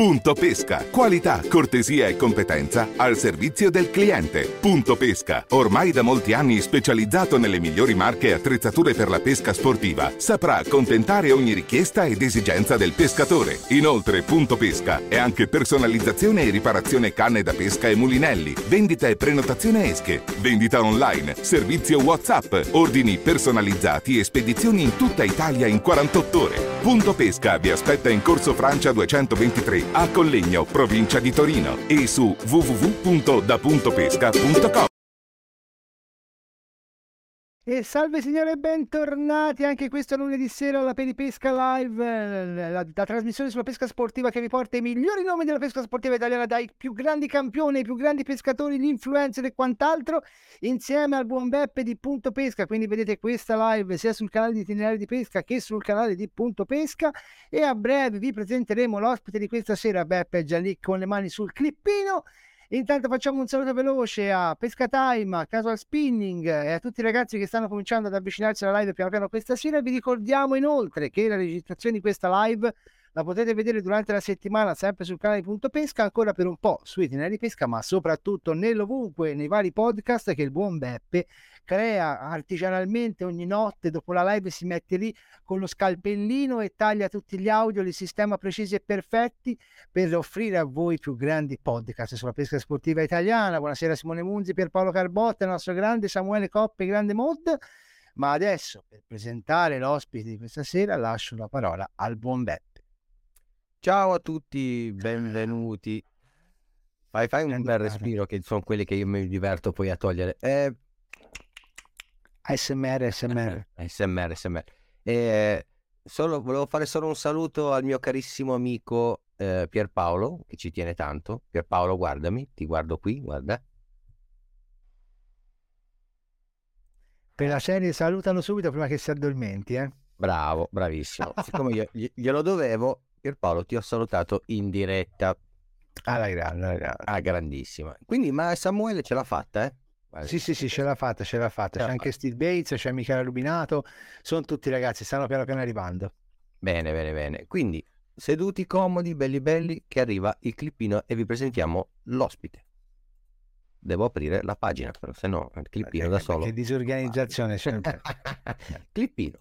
Punto Pesca. Qualità, cortesia e competenza al servizio del cliente. Punto Pesca. Ormai da molti anni specializzato nelle migliori marche e attrezzature per la pesca sportiva. Saprà accontentare ogni richiesta ed esigenza del pescatore. Inoltre, Punto Pesca è anche personalizzazione e riparazione canne da pesca e mulinelli, vendita e prenotazione esche, vendita online, servizio WhatsApp, ordini personalizzati e spedizioni in tutta Italia in 48 ore. Punto Pesca vi aspetta in Corso Francia 223 a Collegno, provincia di Torino e su www.dapuntopesca.com. E salve signore, bentornati anche questo lunedì sera alla Peripesca Live, la, la, trasmissione sulla pesca sportiva che vi porta i migliori nomi della pesca sportiva italiana, dai più grandi campioni, ai più grandi pescatori, gli influencer e quant'altro, insieme al buon Beppe di Punto Pesca. Quindi vedete questa live sia sul canale di Itinerari di Pesca che sul canale di Punto Pesca. E a breve vi presenteremo l'ospite di questa sera, Beppe è già lì con le mani sul clippino. Intanto facciamo un saluto veloce a Pesca Time, a Casual Spinning e a tutti i ragazzi che stanno cominciando ad avvicinarsi alla live piano piano questa sera. Vi ricordiamo inoltre che la registrazione di questa live la potete vedere durante la settimana sempre sul canale Punto Pesca, ancora per un po' su itinerari pesca, ma soprattutto nell'ovunque, nei vari podcast che il buon Beppe crea artigianalmente ogni notte dopo la live si mette lì con lo scalpellino e taglia tutti gli audio, li sistema precisi e perfetti per offrire a voi più grandi podcast sulla pesca sportiva italiana. Buonasera Simone Munzi, Pierpaolo Carbotta, il nostro grande Samuele Coppe, grande mod. Ma adesso per presentare l'ospite di questa sera lascio la parola al buon Beppe. Ciao a tutti, benvenuti. Fai, fai un bel respiro che sono quelli che io mi diverto poi a togliere. Eh, ASMR, ASMR. ASMR, ASMR. E solo, volevo fare solo un saluto al mio carissimo amico eh, Pierpaolo, che ci tiene tanto. Pierpaolo, guardami, ti guardo qui, guarda. Per la serie salutalo subito prima che si addormenti, eh? Bravo, bravissimo. Siccome io glielo dovevo, Pierpaolo ti ho salutato in diretta. Alla grande, alla grande. Ah, grandissima. Quindi, ma Samuele ce l'ha fatta, eh? Guarda. Sì, sì, sì, ce l'ha fatta, ce l'ha fatta. C'è anche Steve Bates, c'è Michele Rubinato, sono tutti ragazzi, stanno piano piano arrivando. Bene, bene, bene. Quindi, seduti comodi, belli belli, che arriva il clippino e vi presentiamo l'ospite. Devo aprire la pagina, però se no il clippino da solo. Che disorganizzazione, sempre. clippino.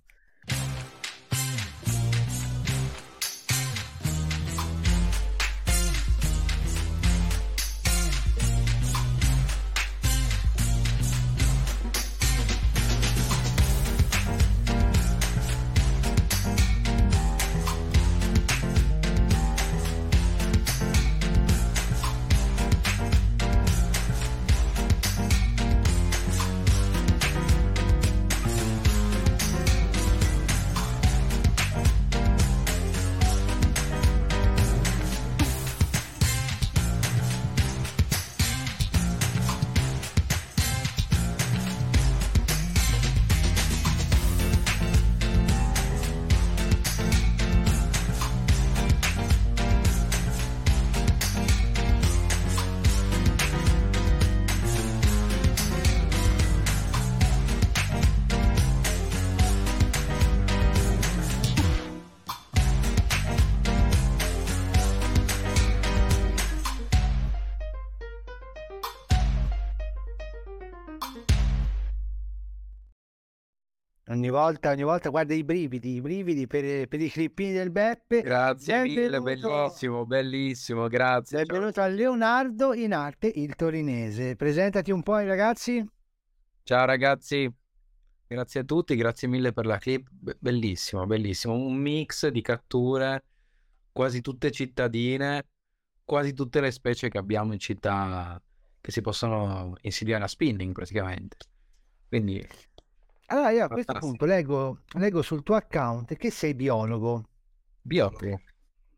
Volta, ogni volta guarda i brividi, i brividi per, per i clippini del Beppe. Grazie mille, bellissimo, bellissimo, grazie. Benvenuto a Leonardo in arte il torinese. Presentati un po' ai ragazzi. Ciao ragazzi, grazie a tutti, grazie mille per la clip, bellissimo, bellissimo. Un mix di catture, quasi tutte cittadine, quasi tutte le specie che abbiamo in città che si possono insidiare a spinning praticamente. Quindi allora io a questo punto leggo, leggo sul tuo account che sei biologo. Biologo.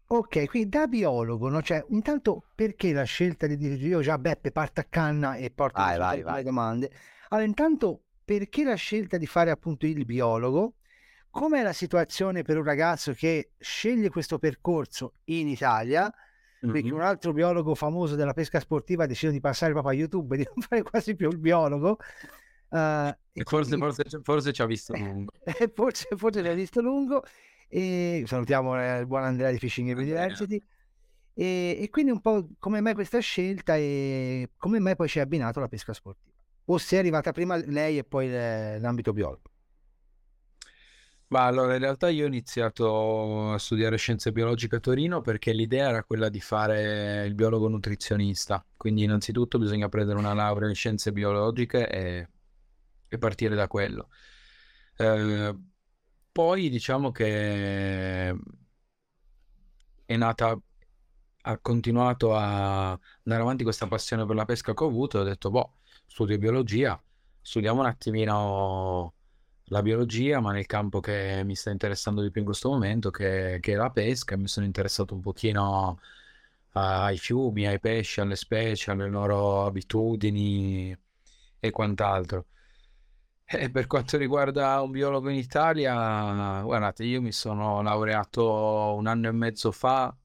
Ok, quindi da biologo, no? cioè, intanto perché la scelta di dire io già Beppe parto a canna e porto vai, vai, vai. le domande? Allora, intanto perché la scelta di fare appunto il biologo? Com'è la situazione per un ragazzo che sceglie questo percorso in Italia? Mm-hmm. Perché un altro biologo famoso della pesca sportiva ha deciso di passare proprio a YouTube e di non fare quasi più il biologo. Uh, forse, quindi... forse, forse, ci ha visto lungo. forse, forse ci ha visto lungo. E salutiamo eh, il buon Andrea di Fishing University. E, e quindi un po' come mai questa scelta e come mai poi ci è abbinato la pesca sportiva? O se è arrivata prima lei e poi l'ambito biologico? Ma allora, in realtà io ho iniziato a studiare scienze biologiche a Torino perché l'idea era quella di fare il biologo nutrizionista. Quindi, innanzitutto, bisogna prendere una laurea in scienze biologiche e, e partire da quello. Eh, poi diciamo che è nata, ha continuato a andare avanti questa passione per la pesca che ho avuto. Ho detto, boh, studio biologia, studiamo un attimino la biologia, ma nel campo che mi sta interessando di più in questo momento, che, che è la pesca. Mi sono interessato un pochino ai fiumi, ai pesci, alle specie, alle loro abitudini e quant'altro. E per quanto riguarda un biologo in Italia, guardate, io mi sono laureato un anno e mezzo fa,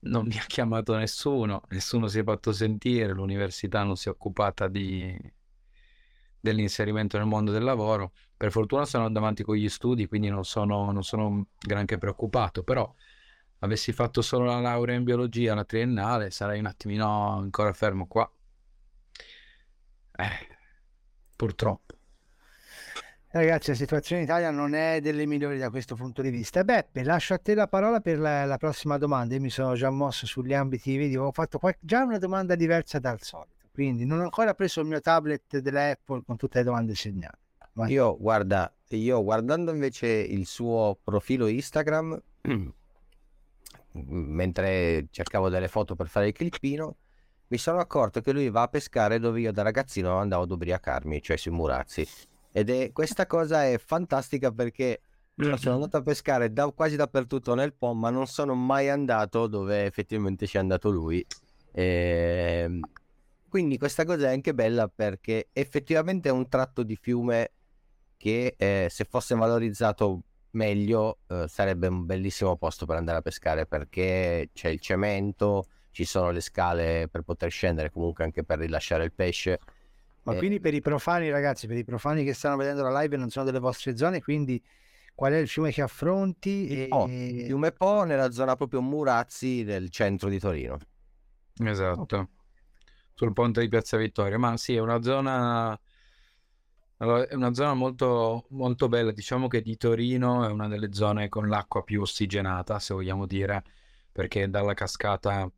non mi ha chiamato nessuno, nessuno si è fatto sentire, l'università non si è occupata di, dell'inserimento nel mondo del lavoro. Per fortuna sono avanti con gli studi, quindi non sono, non sono granché preoccupato, però avessi fatto solo la laurea in biologia, la triennale, sarei un attimino ancora fermo qua. Eh, purtroppo. Ragazzi, la situazione in Italia non è delle migliori da questo punto di vista. Beppe, lascio a te la parola per la, la prossima domanda. Io mi sono già mosso sugli ambiti video, ho fatto qual- già una domanda diversa dal solito, quindi non ho ancora preso il mio tablet dell'Apple con tutte le domande segnate. Vai. Io, guarda, io guardando invece il suo profilo Instagram, mentre cercavo delle foto per fare il clippino, mi sono accorto che lui va a pescare dove io da ragazzino andavo ad ubriacarmi, cioè sui Murazzi. Ed è, questa cosa è fantastica perché io sono andato a pescare da, quasi dappertutto nel Po, ma non sono mai andato dove effettivamente ci è andato lui. Ehm, quindi questa cosa è anche bella perché effettivamente è un tratto di fiume che eh, se fosse valorizzato meglio eh, sarebbe un bellissimo posto per andare a pescare perché c'è il cemento, ci sono le scale per poter scendere comunque anche per rilasciare il pesce. Ma Eh, quindi per i profani, ragazzi, per i profani che stanno vedendo la live e non sono delle vostre zone, quindi qual è il fiume che affronti? E... Po, Fiume Po nella zona proprio Murazzi del centro di Torino. Esatto, sul ponte di Piazza Vittoria, ma sì, è una zona, allora, è una zona molto, molto bella, diciamo che di Torino è una delle zone con l'acqua più ossigenata, se vogliamo dire, perché dalla cascata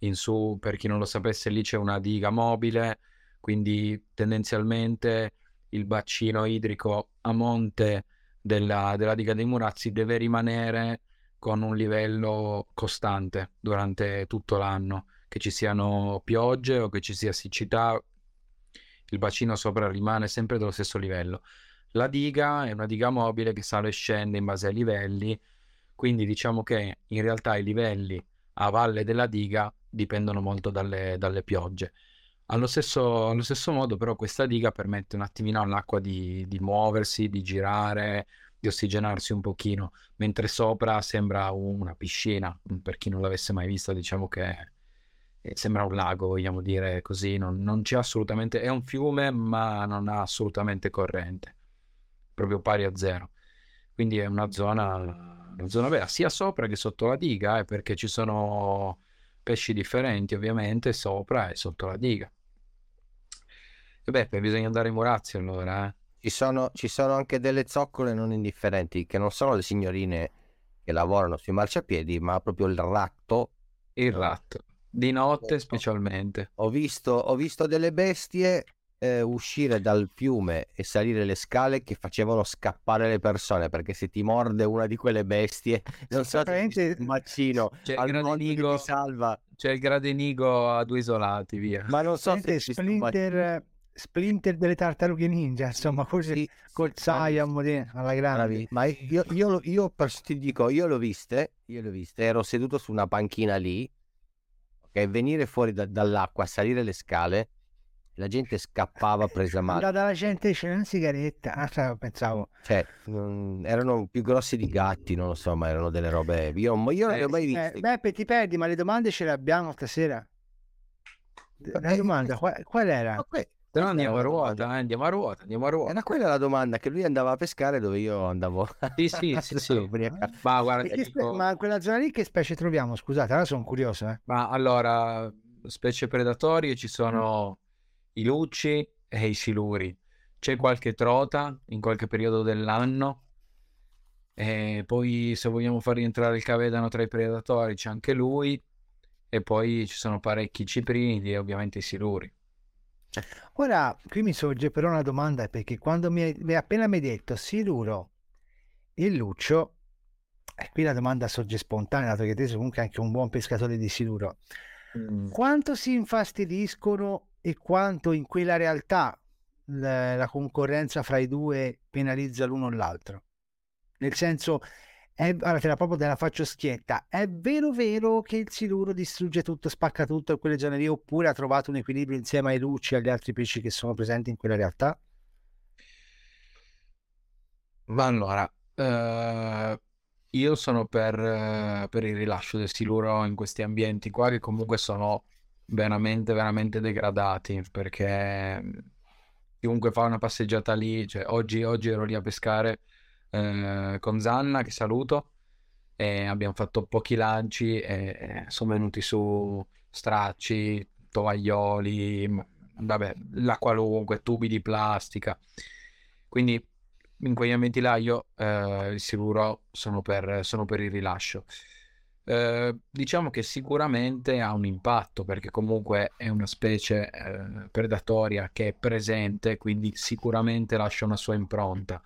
in su, per chi non lo sapesse, lì c'è una diga mobile, quindi tendenzialmente il bacino idrico a monte della, della diga dei Murazzi deve rimanere con un livello costante durante tutto l'anno che ci siano piogge o che ci sia siccità, il bacino sopra rimane sempre dello stesso livello. La diga è una diga mobile che sale e scende in base ai livelli, quindi diciamo che in realtà i livelli a valle della diga dipendono molto dalle, dalle piogge. Allo stesso, allo stesso modo, però, questa diga permette un attimino all'acqua di, di muoversi, di girare, di ossigenarsi un pochino, mentre sopra sembra una piscina. Per chi non l'avesse mai vista, diciamo che sembra un lago, vogliamo dire così. Non, non c'è assolutamente, è un fiume, ma non ha assolutamente corrente, proprio pari a zero. Quindi è una zona, una zona bella, sia sopra che sotto la diga, eh, perché ci sono pesci differenti, ovviamente, sopra e sotto la diga. E beh, poi bisogna andare in Murazzi allora, eh. Ci sono, ci sono anche delle zoccole non indifferenti che non sono le signorine che lavorano sui marciapiedi, ma proprio il ratto. Il ratto. Di notte specialmente. Ho visto, ho visto delle bestie eh, uscire dal fiume e salire le scale che facevano scappare le persone perché se ti morde una di quelle bestie, non so se un bacino C'è il gradinigo, ti salva, c'è il gradenigo a due isolati, via. ma non so se. Splinter, Splinter delle tartarughe ninja, insomma, così Sì, col Siam alla grande. bravi. Ma io, io, io per- ti dico, io l'ho viste, io l'ho viste, ero seduto su una panchina lì, ok, venire fuori da- dall'acqua, salire le scale, la gente scappava presa male. Andata la gente c'è una sigaretta, ah, sai, pensavo. Cioè, non- erano più grossi di gatti, non lo so, ma erano delle robe. Io, io non le ho mai Eh, viste. Beppe, ti perdi, ma le domande ce le abbiamo stasera. La Eh, domanda qual, qual era? Ma no andiamo a ruota, eh, andiamo a ruota, andiamo a ruota. Era quella la domanda, che lui andava a pescare dove io andavo. Sì, sì, sì, sì. Ma guarda, dico... ma quella zona lì che specie troviamo? Scusate, ora sono curioso. Eh. Ma allora, specie predatorie ci sono i lucci e i siluri. C'è qualche trota in qualche periodo dell'anno. E poi se vogliamo far rientrare il cavedano tra i predatori c'è anche lui. E poi ci sono parecchi ciprini e ovviamente i siluri. Ora, qui mi sorge però una domanda perché quando mi hai appena mi hai detto Siluro e Lucio, e qui la domanda sorge spontanea, dato che te sei comunque anche un buon pescatore di Siluro, mm. quanto si infastidiscono e quanto in quella realtà la, la concorrenza fra i due penalizza l'uno o l'altro? Nel senso, è, allora te la proprio te la faccio schietta. È vero vero che il siluro distrugge tutto, spacca tutto in quelle zone lì, oppure ha trovato un equilibrio insieme ai lucci e agli altri pesci che sono presenti in quella realtà? Ma allora, eh, io sono per, eh, per il rilascio del siluro in questi ambienti qua che comunque sono veramente, veramente degradati perché chiunque fa una passeggiata lì, cioè oggi, oggi ero lì a pescare eh, con Zanna, che saluto, e abbiamo fatto pochi lanci e, sono venuti su stracci, tovaglioli, vabbè, la qualunque, tubi di plastica. Quindi in quegli ambienti là io eh, sicuro sono per, sono per il rilascio. Eh, diciamo che sicuramente ha un impatto perché comunque è una specie eh, predatoria che è presente, quindi sicuramente lascia una sua impronta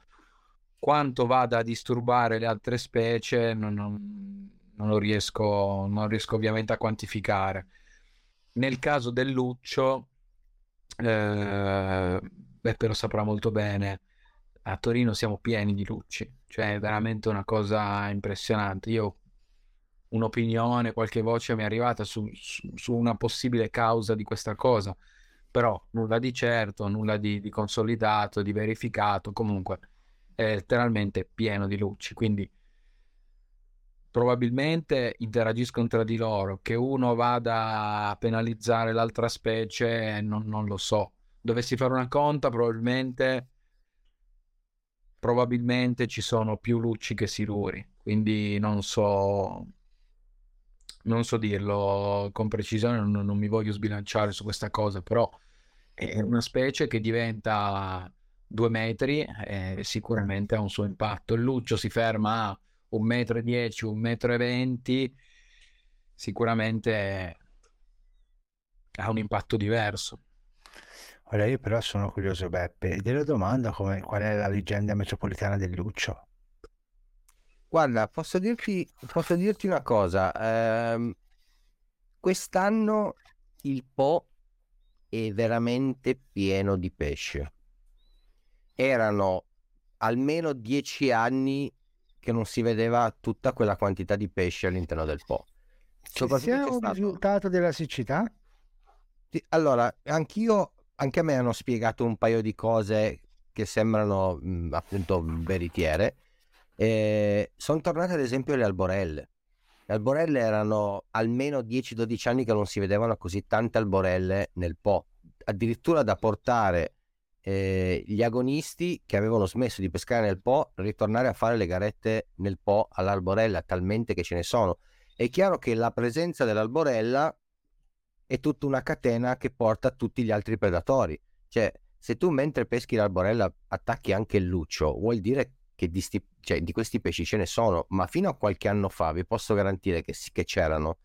quanto vada a disturbare le altre specie non, non, non, lo riesco, non riesco ovviamente a quantificare. Nel caso del luccio, eh, Beppe lo saprà molto bene, a Torino siamo pieni di lucci, cioè è veramente una cosa impressionante. Io un'opinione, qualche voce mi è arrivata su, su, su, una possibile causa di questa cosa, però nulla di certo, nulla di, di consolidato, di verificato, comunque è letteralmente pieno di luci, quindi probabilmente interagiscono tra di loro, che uno vada a penalizzare l'altra specie non, non lo so. Dovessi fare una conta, probabilmente probabilmente ci sono più lucci che siluri, quindi non so non so dirlo con precisione, non, non mi voglio sbilanciare su questa cosa, però è una specie che diventa due metri eh, sicuramente ha un suo impatto. Il Luccio si ferma a un metro e dieci, un metro e venti, sicuramente ha un impatto diverso. Ora io però sono curioso Beppe, della domanda come, qual è la leggenda metropolitana del Luccio? Guarda, posso dirti, posso dirti una cosa, ehm, quest'anno il Po è veramente pieno di pesce erano almeno dieci anni che non si vedeva tutta quella quantità di pesce all'interno del Po. Soprattutto sia un stato... risultato della siccità? Allora, anch'io, anche a me hanno spiegato un paio di cose che sembrano mh, appunto veritiere. Eh, sono tornate ad esempio le alborelle. Le alborelle erano almeno 10-12 anni che non si vedevano così tante alborelle nel Po, addirittura da portare eh, gli agonisti che avevano smesso di pescare nel Po ritornare a fare le garette nel Po all'alborella, talmente che ce ne sono. È chiaro che la presenza dell'alborella è tutta una catena che porta tutti gli altri predatori. Cioè, se tu mentre peschi l'alborella attacchi anche il luccio, vuol dire che di, sti, cioè, di questi pesci ce ne sono, ma fino a qualche anno fa vi posso garantire che, che c'erano,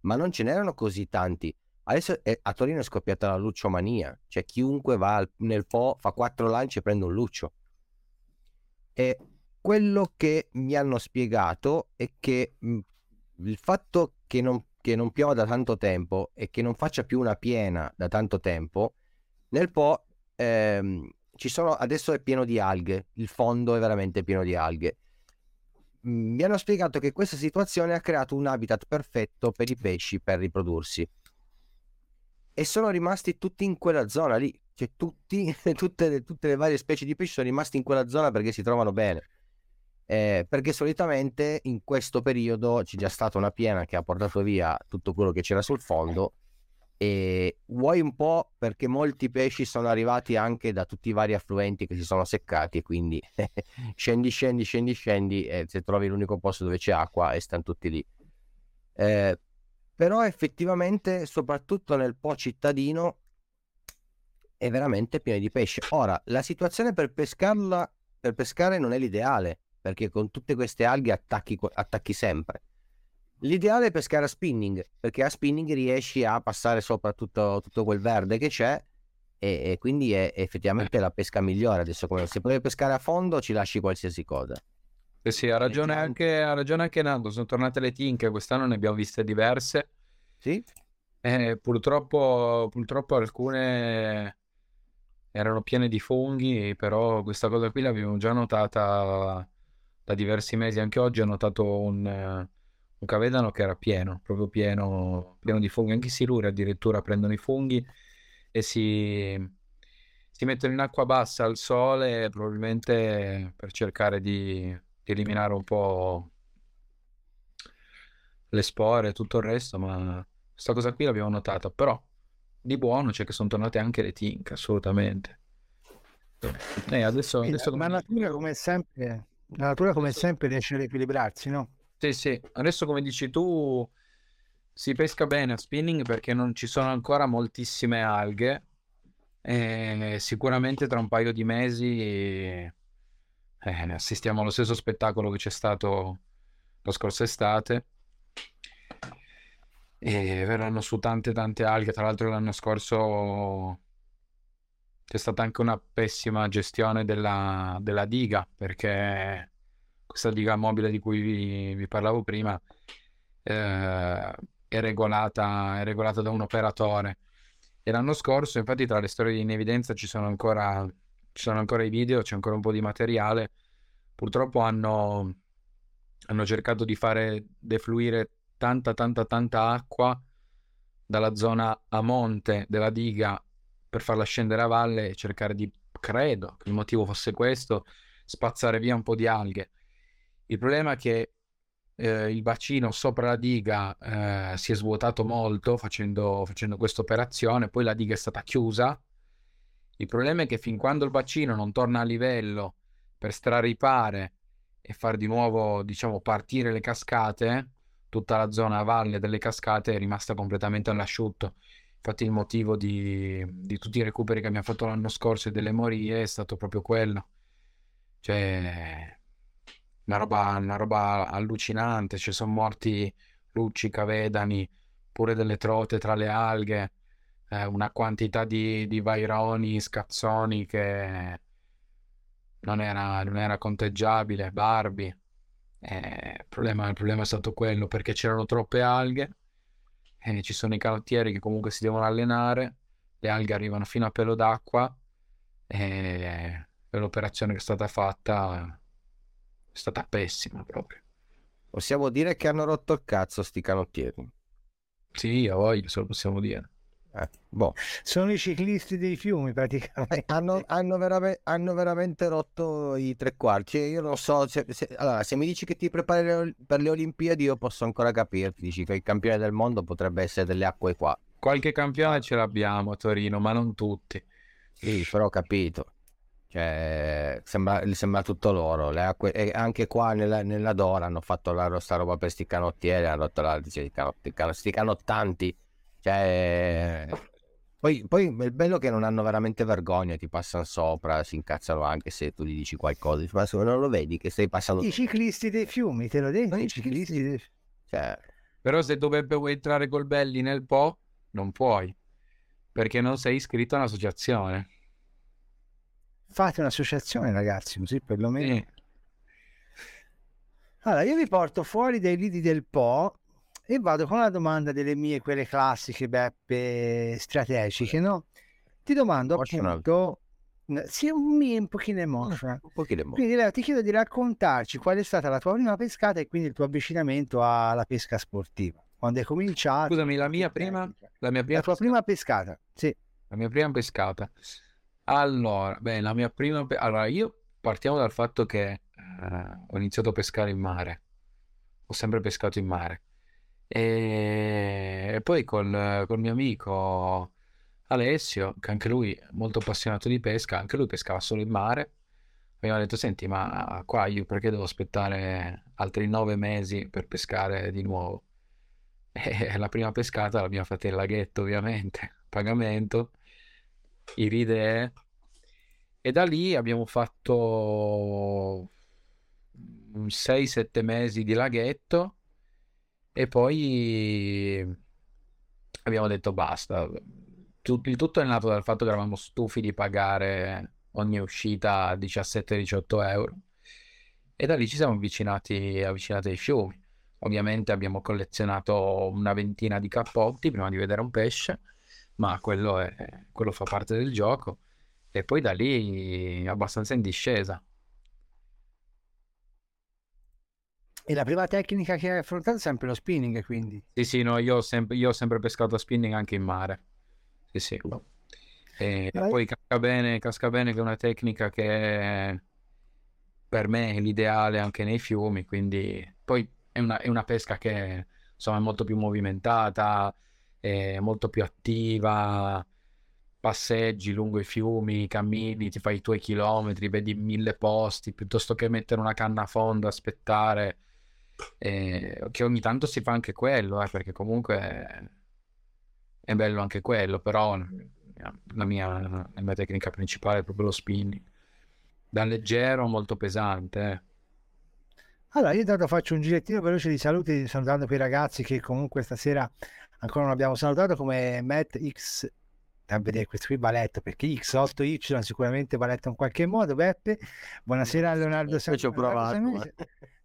ma non ce n'erano così tanti. Adesso è, a Torino è scoppiata la lucciomania, cioè chiunque va al, nel Po fa quattro lanci e prende un luccio. E quello che mi hanno spiegato è che mh, il fatto che non, che non piova da tanto tempo e che non faccia più una piena da tanto tempo, nel Po ehm, ci sono, adesso è pieno di alghe, il fondo è veramente pieno di alghe. Mi hanno spiegato che questa situazione ha creato un habitat perfetto per i pesci per riprodursi e sono rimasti tutti in quella zona lì. Cioè, tutti, tutte, tutte, le varie specie di pesci sono rimasti in quella zona perché si trovano bene. Eh, perché solitamente in questo periodo c'è già stata una piena che ha portato via tutto quello che c'era sul fondo e vuoi un po' perché molti pesci sono arrivati anche da tutti i vari affluenti che si sono seccati quindi scendi, scendi, scendi, scendi e se trovi l'unico posto dove c'è acqua e stanno tutti lì. Eh, però effettivamente, soprattutto nel Po cittadino, è veramente pieno di pesce. Ora, la situazione per pescarla, per pescare non è l'ideale, perché con tutte queste alghe attacchi, attacchi sempre. L'ideale è pescare a spinning, perché a spinning riesci a passare sopra tutto, tutto quel verde che c'è e, e quindi è, effettivamente la pesca migliore. Adesso come se puoi pescare a fondo ci lasci qualsiasi cosa. Eh sì, ha ragione, anche, ha ragione anche Nando, sono tornate le tinche, quest'anno ne abbiamo viste diverse. Sì. Eh, purtroppo, purtroppo alcune erano piene di funghi, però questa cosa qui l'abbiamo già notata da diversi mesi. Anche oggi ho notato un, un cavedano che era pieno, proprio pieno, pieno di funghi, anche i siluri addirittura prendono i funghi e si, si mettono in acqua bassa al sole probabilmente per cercare di eliminare un po' le spore e tutto il resto, ma questa cosa qui l'abbiamo notata, però di buono c'è che sono tornate anche le tinche, assolutamente. Eh, adesso, adesso come... la natura come sempre, la natura come sempre riesce ad equilibrarsi, no? Sì, sì, adesso come dici tu si pesca bene a spinning perché non ci sono ancora moltissime alghe e sicuramente tra un paio di mesi eh, assistiamo allo stesso spettacolo che c'è stato la scorsa estate e verranno su tante tante alghe, tra l'altro l'anno scorso c'è stata anche una pessima gestione della, della diga perché questa diga mobile di cui vi, vi parlavo prima eh, è, regolata, è regolata da un operatore. E l'anno scorso, infatti, tra le storie in evidenza ci sono ancora, ci sono ancora i video, c'è ancora un po' di materiale. Purtroppo hanno, hanno cercato di fare defluire tanta, tanta, tanta acqua dalla zona a monte della diga per farla scendere a valle e cercare di, credo che il motivo fosse questo, spazzare via un po' di alghe. Il problema è che eh, il bacino sopra la diga eh, si è svuotato molto facendo, facendo questa operazione, poi la diga è stata chiusa. Il problema è che fin quando il bacino non torna a livello per straripare e far di nuovo, diciamo, partire le cascate, tutta la zona a valle delle cascate è rimasta completamente all'asciutto. Infatti il motivo di, di tutti i recuperi che abbiamo fatto l'anno scorso e delle morie è stato proprio quello. Cioè, una roba, una roba allucinante, ci sono morti lucci, cavedani, pure delle trote tra le alghe, eh, una quantità di, di vaironi, scazzoni che non era, non era conteggiabile, barbi. Eh, il, problema, il problema è stato quello perché c'erano troppe alghe e ci sono i canottieri che comunque si devono allenare, le alghe arrivano fino a pelo d'acqua e, l'operazione che è stata fatta è stata pessima proprio. Possiamo dire che hanno rotto il cazzo sti canottieri. Sì, a voi, se lo possiamo dire. Eh, boh. Sono i ciclisti dei fiumi praticamente. hanno, hanno, veramente, hanno, veramente, rotto i tre quarti. Io non so, se, se, allora, se mi dici che ti prepari per le Olimpiadi, io posso ancora capirti. Dici che il campione del mondo potrebbe essere delle acque qua. Qualche campione ce l'abbiamo a Torino, ma non tutti. Sì, però ho capito. Cioè, sembra, sembra tutto loro. Le acque, e anche qua nella, nella Dora hanno fatto la sta roba per sti canottieri, hanno rotto la sti, canotti, sti canottanti. Cioè, poi, poi il bello è che non hanno veramente vergogna, ti passano sopra, si incazzano anche se tu gli dici qualcosa. Ma se non lo vedi che stai passando. I ciclisti dei fiumi, te lo dico. I ciclisti dei... cioè... Però se dovrebbe entrare col belli nel Po, non puoi. Perché non sei iscritto a un'associazione fate un'associazione ragazzi, così perlomeno. Sì. Allora, io vi porto fuori dai lidi del Po e vado con la domanda delle mie, quelle classiche beppe strategiche, no? Ti domando Emotional. appunto... Sì, un, un pochino emotional. Un pochino emotional. Quindi Leo, ti chiedo di raccontarci qual è stata la tua prima pescata e quindi il tuo avvicinamento alla pesca sportiva. Quando hai cominciato? Scusami, la mia prima... La, mia prima la tua pescata. prima pescata, sì. La mia prima pescata. Allora, beh, la mia prima... pe- Allora, io partiamo dal fatto che eh, ho iniziato a pescare in mare. Ho sempre pescato in mare. E poi col, col mio amico Alessio, che anche lui molto appassionato di pesca, anche lui pescava solo in mare. Abbiamo detto, senti, ma qua io perché devo aspettare altri nove mesi per pescare di nuovo? E la prima pescata l'abbiamo fatta in laghetto, ovviamente, pagamento, iride. E da lì abbiamo fatto 6-7 mesi di laghetto e poi abbiamo detto basta. Il tutto è nato dal fatto che eravamo stufi di pagare ogni uscita 17-18 euro e da lì ci siamo avvicinati, avvicinati ai fiumi. Ovviamente abbiamo collezionato una ventina di cappotti prima di vedere un pesce, ma quello, è, quello fa parte del gioco. E poi da lì abbastanza in discesa. E la prima tecnica che hai affrontato è sempre lo spinning, quindi? Sì, sì, no, io ho sempre, io ho sempre pescato a spinning anche in mare. Sì, sì. E poi casca bene, casca bene che è una tecnica che per me è l'ideale anche nei fiumi, quindi poi è una, è una pesca che insomma è molto più movimentata, è molto più attiva, passeggi lungo i fiumi, cammini, ti fai i tuoi chilometri, vedi mille posti, piuttosto che mettere una canna a fondo, aspettare, eh, che ogni tanto si fa anche quello, eh, perché comunque è, è bello anche quello, però la mia, la mia tecnica principale è proprio lo spinning. Da leggero molto pesante. Eh. Allora, io intanto faccio un girettino veloce di saluti salutando quei ragazzi che comunque stasera ancora non abbiamo salutato come Matt X a vedere questo qui Valetto perché X8Y sicuramente Valetto in qualche modo Beppe buonasera Leonardo San... ci ho provato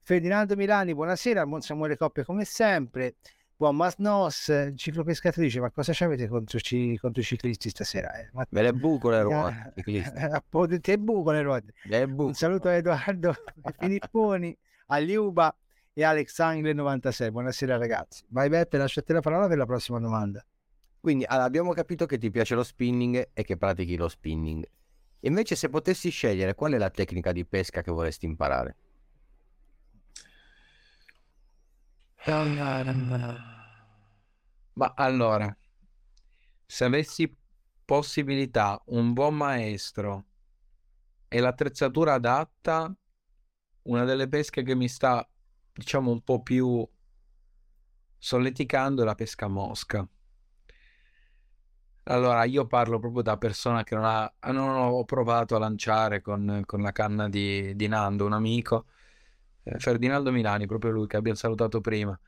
Ferdinando Milani buonasera buon Samuele Coppe come sempre buon Masnos ciclopescatrice ma cosa c'avete contro, ci... contro i ciclisti stasera eh? ma... ve le buco le ruote te buco le ruote un saluto a Edoardo Filipponi a Liuba e Alex Angle 96. Buonasera ragazzi. Vai Beppe, lasciate la parola per la prossima domanda. Quindi allora, abbiamo capito che ti piace lo spinning e che pratichi lo spinning. Invece se potessi scegliere qual è la tecnica di pesca che vorresti imparare? Ma allora, se avessi possibilità, un buon maestro e l'attrezzatura adatta, una delle pesche che mi sta, diciamo, un po' più solleticando è la pesca mosca. Allora, io parlo proprio da persona che non, ha, non ho provato a lanciare con, con la canna di, di, Nando, un amico, eh, Ferdinando Milani, proprio lui che abbiamo salutato prima.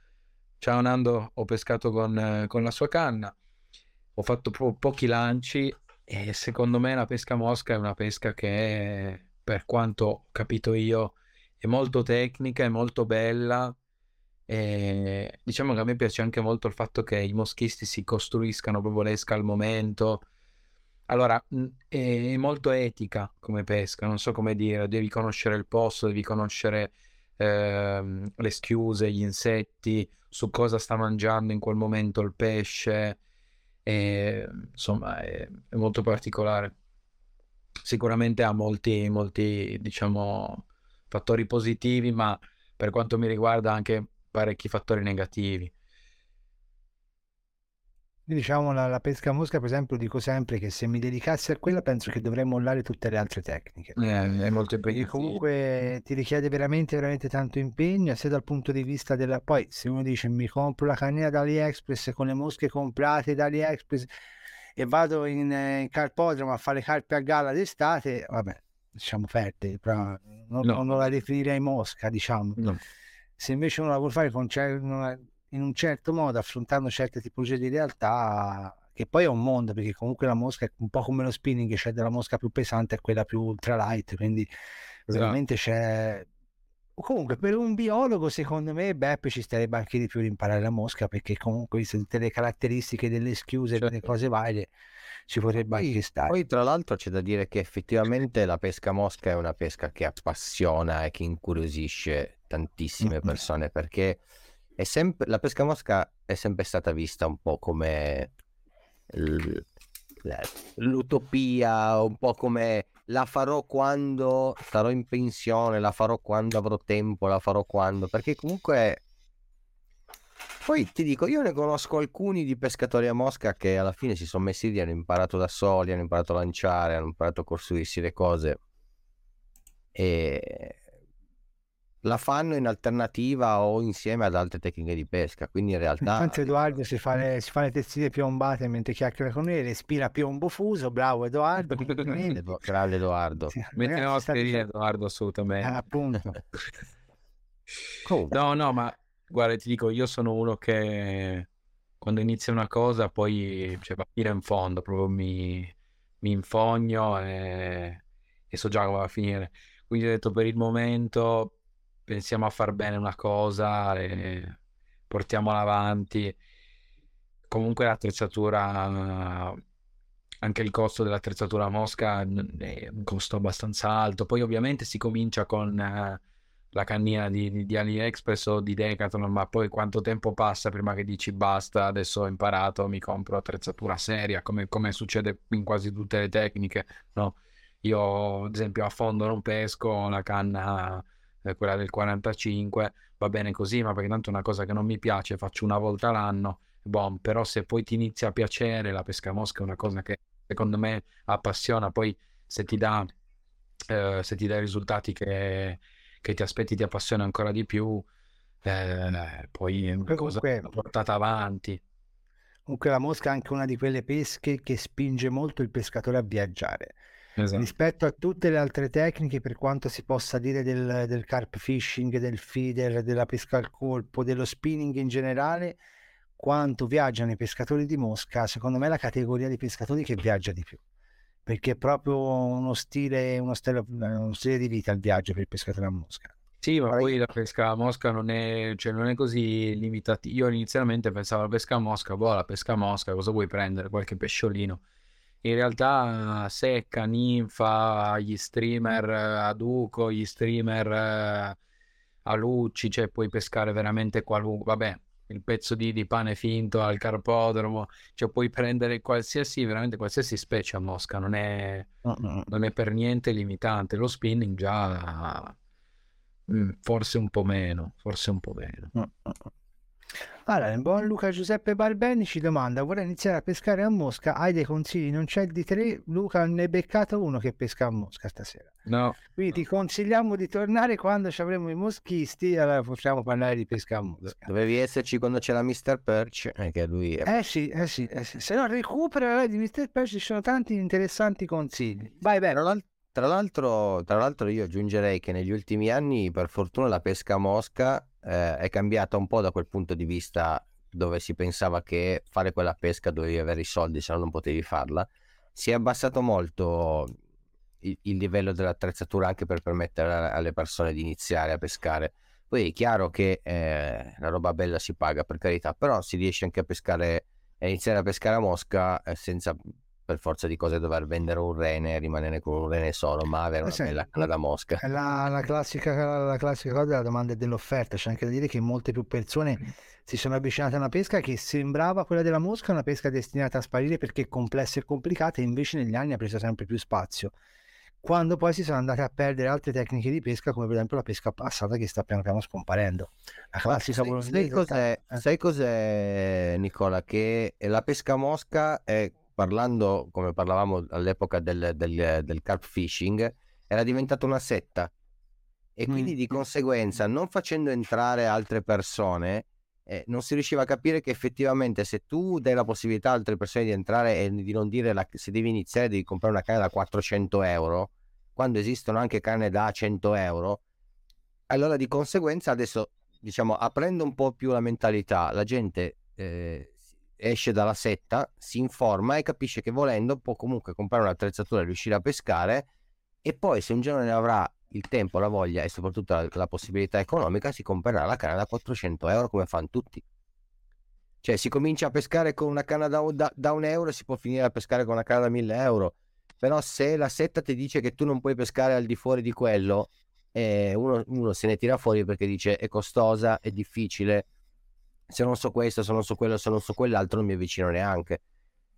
Ciao Nando, ho pescato con, con la sua canna, ho fatto po- pochi lanci e secondo me la pesca mosca è una pesca che, per quanto ho capito io, è molto tecnica, è molto bella. E diciamo che a me piace anche molto il fatto che i moschisti si costruiscano proprio l'esca al momento. Allora, è molto etica come pesca, non so come dire, devi conoscere il posto, devi conoscere eh, le schiuse, gli insetti, su cosa sta mangiando in quel momento il pesce, e, insomma è, è molto particolare. Sicuramente ha molti, molti, diciamo, fattori positivi, ma per quanto mi riguarda anche parecchi fattori negativi. Diciamo la, la, pesca a mosca, per esempio, dico sempre che se mi dedicassi a quella penso che dovrei mollare tutte le altre tecniche. Eh, è molto impegnativo. Comunque ti richiede veramente, veramente tanto impegno, sia dal punto di vista della... Poi se uno dice mi compro la cannina da AliExpress con le mosche comprate da AliExpress e vado in, in carpodromo a fare carpe a galla d'estate, vabbè, diciamo fertili, però non, no. non la definirei mosca, diciamo. No. Se invece uno la vuole fare con cer- in un certo modo, affrontando certe tipologie di realtà, che poi è un mondo, perché comunque la mosca è un po' come lo spinning, c'è della mosca più pesante e quella più ultralight, quindi esatto. veramente c'è... Comunque, per un biologo, secondo me, Beppe ci starebbe anche di più di imparare la mosca, perché comunque, visto tutte le caratteristiche delle schiuse e certo. delle cose varie, ci potrebbe poi, anche stare. Poi, tra l'altro, c'è da dire che effettivamente la pesca mosca è una pesca che appassiona e che incuriosisce tantissime persone perché sempre, la pesca mosca è sempre stata vista un po' come l'utopia, un po' come la farò quando sarò in pensione, la farò quando avrò tempo, la farò quando, perché comunque Poi ti dico, io ne conosco alcuni di pescatori a mosca che alla fine si sono messi lì, hanno imparato da soli, hanno imparato a lanciare, hanno imparato a costruirsi le cose e la fanno in alternativa o insieme ad altre tecniche di pesca. Quindi in realtà. Intanto Edoardo si fa le, si fa le testine piombate mentre chiacchiera con lui, respira piombo fuso. Bravo Edoardo. Grande Edoardo. Metti la mascherina, Edoardo, assolutamente. Ah, appunto. no, no, ma guarda, ti dico, io sono uno che quando inizia una cosa poi cioè, va fino in fondo, proprio mi, mi infogno e, e so già come va a finire. Quindi ho detto per il momento pensiamo a far bene una cosa e portiamola avanti. Comunque l'attrezzatura, anche il costo dell'attrezzatura a Mosca è un costo abbastanza alto. Poi ovviamente si comincia con eh, la cannina di, di, AliExpress o di Decathlon, ma poi quanto tempo passa prima che dici basta, adesso ho imparato, mi compro attrezzatura seria, come, come succede in quasi tutte le tecniche, no? Io ad esempio a fondo non pesco, la canna eh, quella del 45, va bene così, ma perché tanto è una cosa che non mi piace, faccio una volta l'anno, boh, però se poi ti inizia a piacere, la pesca mosca è una cosa che secondo me appassiona, poi se ti dà, eh, se ti dà i risultati che, che, ti aspetti ti appassiona ancora di più, eh, poi è una cosa portata avanti. Comunque la mosca è anche una di quelle pesche che spinge molto il pescatore a viaggiare esatto. rispetto a tutte le altre tecniche per quanto si possa dire del, del carp fishing, del feeder, della pesca al colpo, dello spinning in generale, quanto viaggiano i pescatori di mosca, secondo me è la categoria di pescatori che viaggia di più perché è proprio uno stile, uno stile, uno stile di vita il viaggio per il pescatore a mosca. Sì, ma poi la pesca a mosca non è, cioè, non è così limitata. Io inizialmente pensavo alla pesca a mosca, boh, la pesca a mosca, cosa vuoi prendere? Qualche pesciolino in realtà secca, ninfa, gli streamer a Duco, gli streamer eh, a Lucci, cioè puoi pescare veramente qualunque, vabbè, il pezzo di, di, pane finto al carpodromo, cioè puoi prendere qualsiasi, veramente qualsiasi specie a mosca, non è, non è per niente limitante. Lo spinning già mm, forse un po' meno, forse un po' meno. Allora, il buon Luca Giuseppe Barbeni ci domanda: vorrei iniziare a pescare a Mosca? Hai dei consigli? Non c'è di tre? Luca, ne è beccato uno che pesca a Mosca stasera. No. Quindi ti consigliamo di tornare quando ci avremo i moschisti. Allora possiamo parlare di pesca a Mosca. Dovevi esserci quando c'era Mr. Perch, eh, che lui è... Eh sì, eh sì, eh sì. Se no, recupera di Mr. Perch, ci sono tanti interessanti consigli. Vai, bene. Tra l'altro, tra l'altro io aggiungerei che negli ultimi anni, per fortuna, la pesca a mosca eh, è cambiata un po' da quel punto di vista dove si pensava che fare quella pesca dovevi avere i soldi, se no non potevi farla. Si è abbassato molto il, il livello dell'attrezzatura anche per permettere alle persone di iniziare a pescare. Poi è chiaro che eh, la roba bella si paga per carità, però si riesce anche a pescare, a iniziare a pescare a mosca eh, senza per forza di cose dover vendere un rene e rimanere con un rene solo, ma avere una sì, bella canna da mosca. La, la, classica, la, classica, cosa della domanda e dell'offerta, c'è anche da dire che molte più persone si sono avvicinate a una pesca che sembrava quella della mosca, una pesca destinata a sparire perché complessa e complicata, e invece negli anni ha preso sempre più spazio. Quando poi si sono andate a perdere altre tecniche di pesca, come per esempio la pesca passata che sta piano piano scomparendo. La classica sai, sai, cos'è, eh. sai cos'è, Nicola? Che la pesca mosca è parlando, come parlavamo all'epoca del, del, del carp fishing, era diventata una setta. E quindi di conseguenza, non facendo entrare altre persone, eh, non si riusciva a capire che effettivamente se tu dai la possibilità a altre persone di entrare e di non dire la, se devi iniziare devi comprare una canna da 400 euro, quando esistono anche canne da 100 euro, allora di conseguenza adesso, diciamo, aprendo un po' più la mentalità, la gente eh, esce dalla setta, si informa e capisce che volendo può comunque comprare un'attrezzatura e riuscire a pescare e poi se un giorno ne avrà il tempo, la voglia e soprattutto la, la possibilità economica si comprerà la canna da 400 euro come fanno tutti. Cioè si comincia a pescare con una canna da, da, da un euro e si può finire a pescare con una canna da 1000 euro. Però se la setta ti dice che tu non puoi pescare al di fuori di quello, eh, uno, uno se ne tira fuori perché dice è costosa, è difficile, se non so questo, se non so quello, se non so quell'altro, non mi avvicino neanche.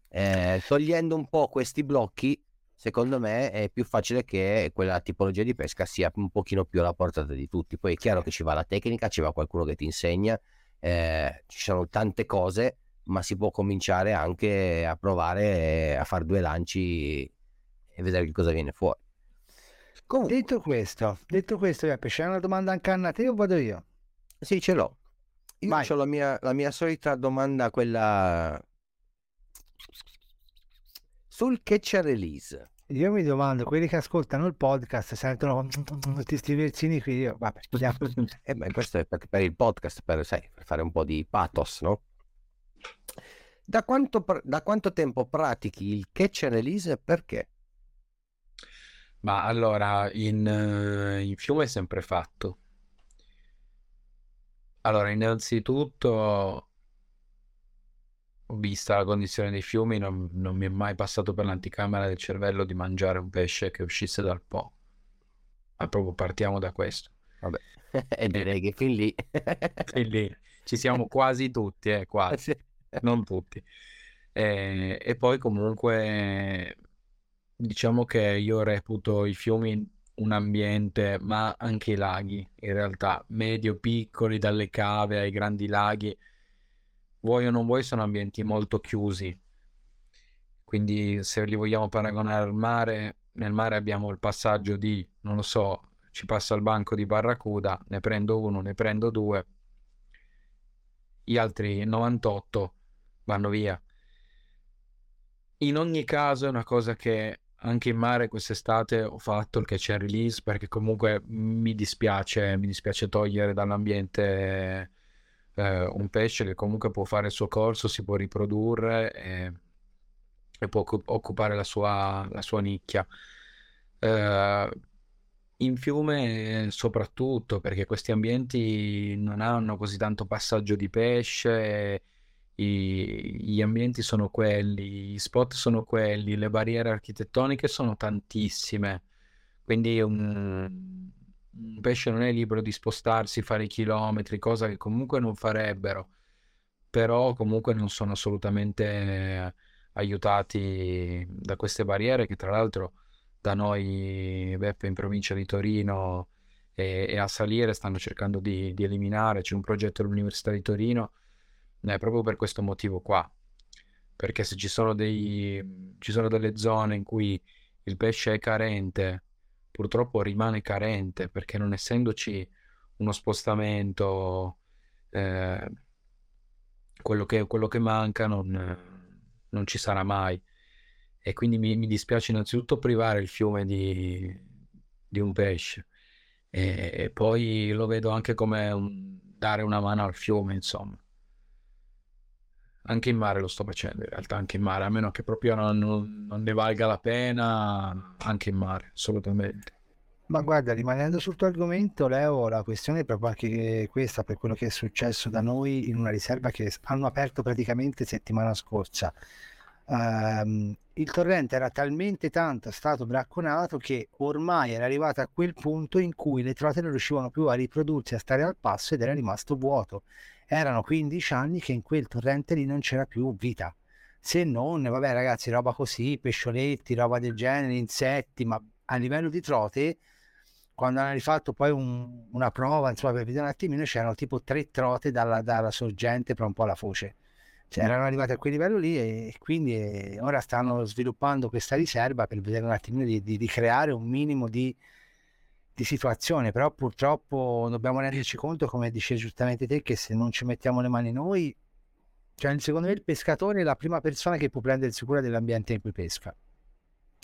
Eh, togliendo un po' questi blocchi, secondo me è più facile che quella tipologia di pesca sia un pochino più alla portata di tutti. Poi è chiaro che ci va la tecnica, ci va qualcuno che ti insegna, eh, ci sono tante cose, ma si può cominciare anche a provare a fare due lanci e vedere che cosa viene fuori. Comunque, detto questo, detto questo, Beppe, c'è una domanda anche a te o vado io? Sì, ce l'ho. Io ho la mia, la mia solita domanda, quella sul catch release. Io mi domando, quelli che ascoltano il podcast sentono questi versini qui, io, vabbè, eh beh, questo è per, per il podcast, per, sai, per, fare un po' di pathos, no? Da quanto, da quanto tempo pratichi il catch and release e perché? Ma allora, in, in fiume è sempre fatto. Allora, innanzitutto vista la condizione dei fiumi, non, non mi è mai passato per l'anticamera del cervello di mangiare un pesce che uscisse dal Po. Ma proprio partiamo da questo. Vabbè, e direi che fin lì... fin lì ci siamo quasi tutti, eh, quasi. Non tutti. E, e poi comunque diciamo che io reputo i fiumi un ambiente, ma anche i laghi, in realtà, medio piccoli, dalle cave ai grandi laghi, vuoi o non vuoi, sono ambienti molto chiusi. Quindi se li vogliamo paragonare al mare, nel mare abbiamo il passaggio di, non lo so, ci passa il banco di Barracuda, ne prendo uno, ne prendo due, gli altri 98 vanno via. In ogni caso è una cosa che anche in mare quest'estate ho fatto il catch and release perché comunque mi dispiace, mi dispiace togliere dall'ambiente eh, un pesce che comunque può fare il suo corso, si può riprodurre e, e può occupare la sua, la sua nicchia. Eh, in fiume soprattutto perché questi ambienti non hanno così tanto passaggio di pesce, i, gli ambienti sono quelli, gli spot sono quelli, le barriere architettoniche sono tantissime, quindi un, un pesce non è libero di spostarsi, fare i chilometri, cosa che comunque non farebbero, però comunque non sono assolutamente aiutati da queste barriere che tra l'altro da noi, Beppe, in provincia di Torino e, e a Salire stanno cercando di, di eliminare, c'è un progetto dell'Università di Torino, è proprio per questo motivo qua, perché se ci sono, dei, ci sono delle zone in cui il pesce è carente, purtroppo rimane carente perché non essendoci uno spostamento, eh, quello, che, quello, che, manca non, non, ci sarà mai. E quindi mi, mi, dispiace innanzitutto privare il fiume di, di un pesce. E, e, poi lo vedo anche come un, dare una mano al fiume, insomma. Anche in mare lo sto facendo, in realtà, anche in mare, a meno che proprio non, non, non ne valga la pena, anche in mare, assolutamente. Ma guarda, rimanendo sul tuo argomento, Leo, la questione è proprio anche questa per quello che è successo da noi in una riserva che hanno aperto praticamente settimana scorsa. Um, il torrente era talmente tanto stato bracconato che ormai era arrivato a quel punto in cui le trote non riuscivano più a riprodursi, a stare al passo ed era rimasto vuoto erano 15 anni che in quel torrente lì non c'era più vita. Se non, vabbè ragazzi, roba così, pescioletti, roba del genere, insetti, ma a livello di trote, quando hanno rifatto poi un, una prova, insomma, per vedere un attimino, c'erano tipo tre trote dalla, dalla sorgente per un po' la foce. Cioè, erano arrivati a quel livello lì e quindi eh, ora stanno sviluppando questa riserva per vedere un attimino di, di, di creare un minimo di, di situazione, però purtroppo dobbiamo renderci conto, come dice giustamente te, che se non ci mettiamo le mani noi, cioè secondo me il pescatore è la prima persona che può prendersi cura dell'ambiente in cui pesca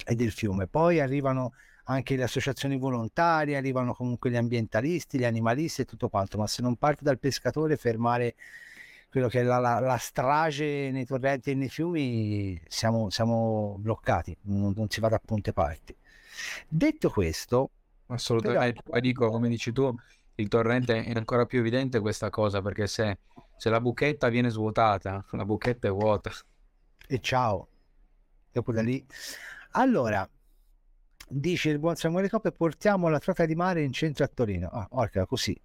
e del fiume. Poi arrivano anche le associazioni volontarie, arrivano comunque gli ambientalisti, gli animalisti e tutto quanto, ma se non parte dal pescatore fermare quello che è la, la, la strage nei torrenti e nei fiumi, siamo, siamo bloccati, non, non si va da ponte parti. Detto questo, Assolutamente, poi dico, come dici tu, il torrente è ancora più evidente questa cosa perché se, se la buchetta viene svuotata, la buchetta è vuota. E ciao. Dopo da lì. Allora, dice il buon Samuele Coppe, portiamo la trota di mare in centro a Torino. Ah, orca, così.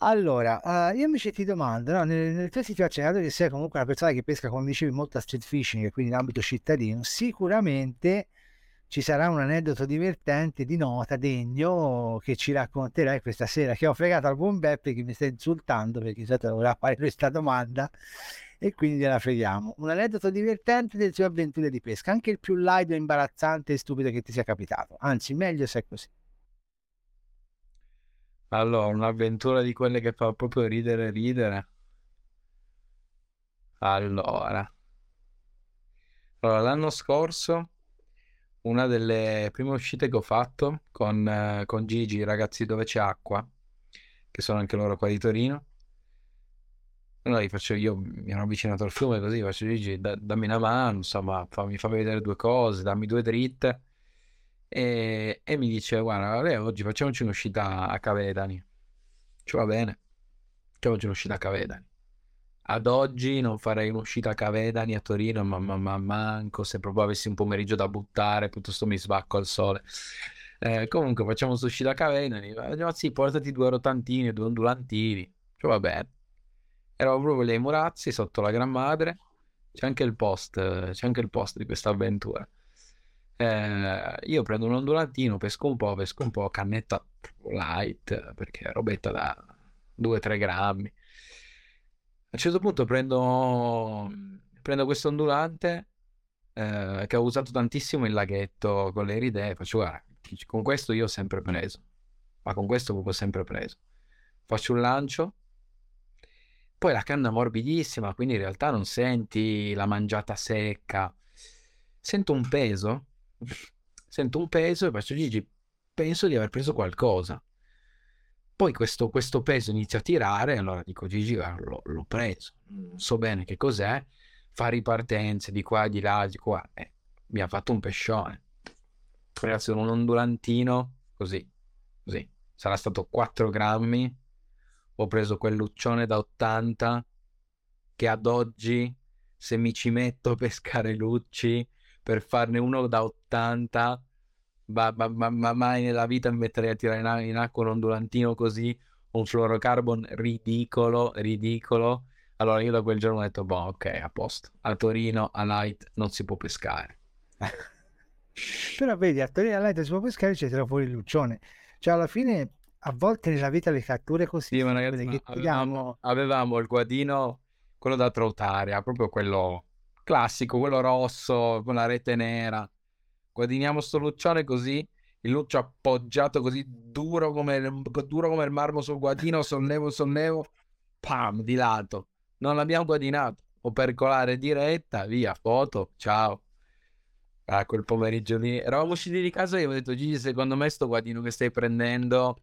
Allora, uh, io invece ti domando, no, nelle, nelle tue situazioni, dato che sei comunque una persona che pesca, come dicevi, molto a street fishing, quindi in ambito cittadino, sicuramente ci sarà un aneddoto divertente di nota, degno, che ci racconterai questa sera, che ho fregato al buon Beppe che mi sta insultando perché di solito voleva fare questa domanda e quindi gliela freghiamo. Un aneddoto divertente delle sue avventure di pesca, anche il più light, imbarazzante e stupido che ti sia capitato. Anzi, meglio se è così. Allora, un'avventura di quelle che fa proprio ridere ridere. Allora, allora l'anno scorso una delle prime uscite che ho fatto con, eh, con Gigi, ragazzi dove c'è acqua, che sono anche loro qua di Torino. Allora faccio, io mi ero avvicinato al fiume così, faccio Gigi, da- dammi una mano, insomma, fammi, fammi vedere due cose, dammi due dritte. E, e mi dice, guarda, Leo, oggi facciamoci un'uscita a Cavedani. Ci va bene, facciamoci un'uscita a Cavedani. Ad oggi non farei un'uscita a Cavedani a Torino, ma, ma- ma manco se proprio avessi un pomeriggio da buttare, piuttosto mi sbacco al sole. Eh, comunque facciamo questa uscita a Cavedani. Ma sì, portati due rotantini, due ondulantini. Cioè, va bene. Eravamo proprio lì ai Murazzi, sotto la Gran Madre. C'è anche il post, c'è anche il post di questa avventura. Eh, io prendo un ondulantino, pesco un po', pesco un po', cannetta light, perché robetta da 2-3 grammi. Un certo punto prendo, prendo questo ondulante eh, che ho usato tantissimo in laghetto con le eridee. Faccio, guarda, con questo io ho sempre preso, ma con questo proprio sempre preso. Faccio un lancio, poi la canna morbidissima, quindi in realtà non senti la mangiata secca. Sento un peso, sento un peso e faccio Gigi, penso di aver preso qualcosa. Poi questo, questo peso inizia a tirare, allora dico Gigi, l'ho, l'ho preso, non so bene che cos'è, fa ripartenze di qua, di là, di qua, eh, mi ha fatto un pescione. Ragazzi, un ondulantino, così, così, sarà stato 4 grammi, ho preso quel luccione da 80 che ad oggi se mi ci metto a pescare lucci per farne uno da 80 ma, ma, ma, ma mai nella vita mi metterei a tirare in, acqua un ondulantino così un fluorocarbon ridicolo ridicolo. Allora io da quel giorno ho detto boh ok a posto. A Torino a Light non si può pescare. Però vedi, a Torino a Light si può pescare c'è tira fuori il luccione. Cioè alla fine a volte nella vita le catture così sì ma ragazzi ma avevamo, avevamo il guadino quello da trotaria proprio quello classico quello rosso con la rete nera guadiniamo sto luccione così il luccio appoggiato così duro come, duro come il marmo sul guadino sollevo sollevo pam di lato. Non l'abbiamo guadinato. O per colare diretta via foto ciao. A quel pomeriggio lì. Eravamo usciti di casa e ho detto Gigi secondo me sto guadino che stai prendendo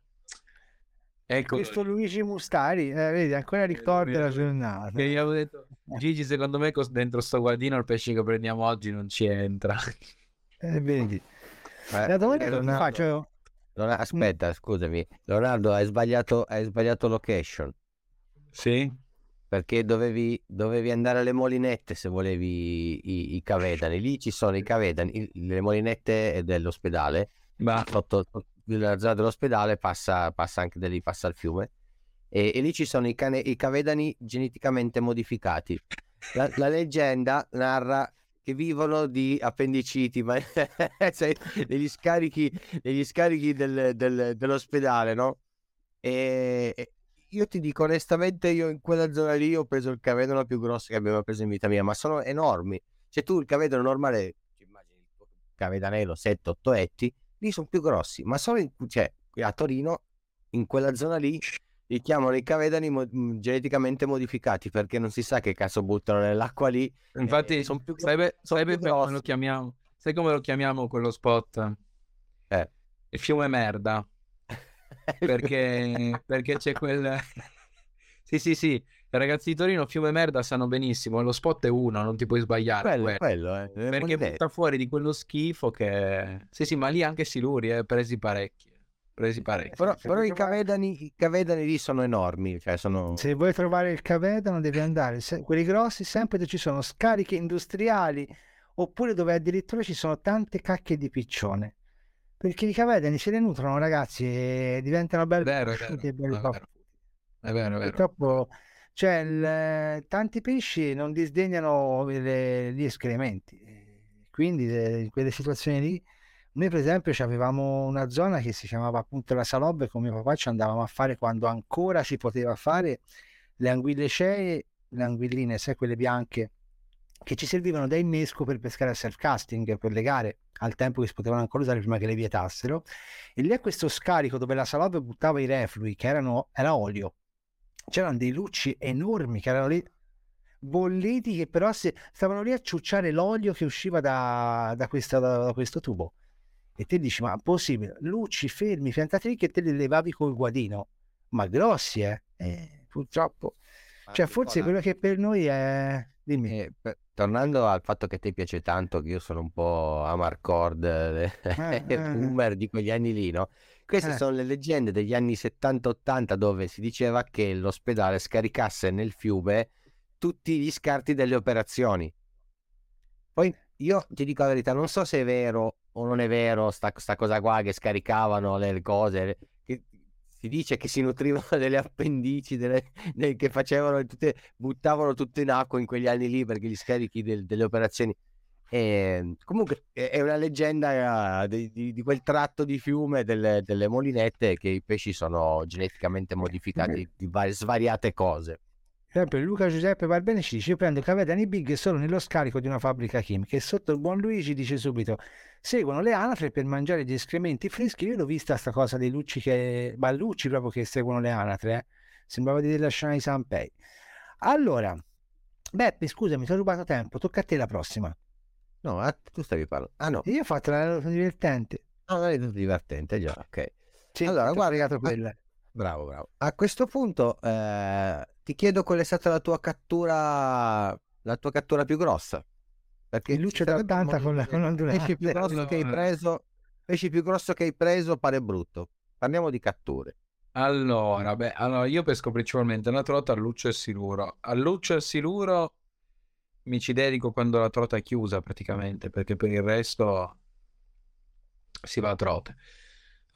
ecco questo Luigi Mustari, eh, vedi, ancora ricorda la giornata. che io avevo detto Gigi secondo me dentro sto guadino il pesce che prendiamo oggi non ci entra Eh, vedi. Eh, La domanda che ti Leonardo, faccio, Leonardo- aspetta, scusami. Leonardo, hai sbagliato, hai sbagliato location. sì Perché dovevi, dovevi andare alle molinette se volevi i, i cavedani. Lì ci sono i cavedani, le molinette dell'ospedale. ma Sotto sotto la zona dell'ospedale passa, passa anche da lì, passa il fiume. E, e lì ci sono i, cane- i cavedani geneticamente modificati. La, la leggenda narra che vivono di appendiciti, ma sai, negli scarichi, negli scarichi del- del- dell'ospedale, no? E, io ti dico onestamente, io in quella zona lì ho preso il cavedano più grosso che abbiamo preso in vita mia, ma sono enormi. Cioè tu il cavedano normale, ci immagini il cavedanello 7-8 etti, lì sono più grossi, ma solo in, cioè, a Torino, in quella zona lì, li chiamano i cavedani mo- mh, geneticamente modificati perché non si sa che cazzo buttano nell'acqua lì. Infatti, Eh, son più gro- sai, be- son sai più come lo chiamiamo? Sai come lo chiamiamo quello spot? Eh. Il fiume merda. Perché, perché c'è quel... sì, sì, sì. Ragazzi di Torino, fiume merda, sanno benissimo. Lo spot è uno, non ti puoi sbagliare. quello, quello. quello, eh, Perché butta fuori di quello schifo che... Sì, sì, ma lì anche Siluri, eh, presi parecchi. Presi parecchi. Però, però i cavedani, i cavedani lì sono enormi, cioè sono... se vuoi trovare il cavedano devi andare, se- quelli grossi, sempre dove ci sono scariche industriali oppure dove addirittura ci sono tante cacche di piccione. Perché i cavedani se ne nutrono, ragazzi, e diventano belli Vero, è prosciutti e belli è vero. È vero, è vero. Purtroppo, cioè, il- tanti pesci non disdegnano le- gli escrementi. Quindi, eh, in quelle situazioni lì, Noi per esempio avevamo una zona che si chiamava appunto la Salobbe, con mio papà ci andavamo a fare quando ancora si poteva fare le anguille cee, le anguilline, sai quelle bianche, che ci servivano da innesco per pescare a self-casting, per le gare, al tempo che si potevano ancora usare prima che le vietassero. E lì a questo scarico dove la Salobbe buttava i reflui, che erano, era olio, c'erano dei lucci enormi che erano lì bolliti che però si, stavano lì a ciucciare l'olio che usciva da, da, questa, da, da questo tubo e te dici ma possibile? Lucci fermi piantati lì che te li levavi col guadino. Ma grossi eh, eh purtroppo. Ma cioè forse quello che per noi è dimmi. Eh, per, tornando al fatto che a te piace tanto che io sono un po' amarcord eh, eh, eh, boomer di quegli anni lì no? Queste eh. sono le leggende degli anni 70-80 dove si diceva che l'ospedale scaricasse nel fiume tutti gli scarti delle operazioni. Poi io ti dico la verità, non so se è vero o non è vero sta, sta cosa qua che scaricavano le, cose, che si dice che si nutrivano delle appendici, delle, delle, che facevano tutte, buttavano tutto in acqua in quegli anni lì perché gli scarichi del, delle operazioni e, ehm, comunque è una leggenda di, di, di quel tratto di fiume delle, delle, molinette che i pesci sono geneticamente modificati di varie, svariate cose. Sempre Luca Giuseppe Barbene ci dice: Io prendo Cavedani Big solo nello scarico di una fabbrica chimica. E sotto il buon Luigi dice subito: Seguono le anatre per mangiare gli escrementi freschi. Io l'ho vista sta cosa dei lucci che. Ballucci proprio che seguono le anatre. Eh? Sembrava di della scena di Sanpei. Allora, Beppe, scusami, ti ho rubato tempo. Tocca a te la prossima. No, tu stavi parlando. Ah no. Io ho fatto la divertente. Ah, non è divertente, già, ok. Sì, allora, guarda, quella. Bravo, bravo. A questo punto eh, ti chiedo qual è stata la tua cattura, la tua cattura più grossa. Perché luce da 80 con, la, con l'ondulante. Pesce più grosso che hai preso, pesce più grosso che hai preso pare brutto. Parliamo di catture. Allora, beh, allora io pesco principalmente una trota a luccio e siluro. A luccio e siluro mi ci dedico quando la trota è chiusa praticamente, perché per il resto si va a trote.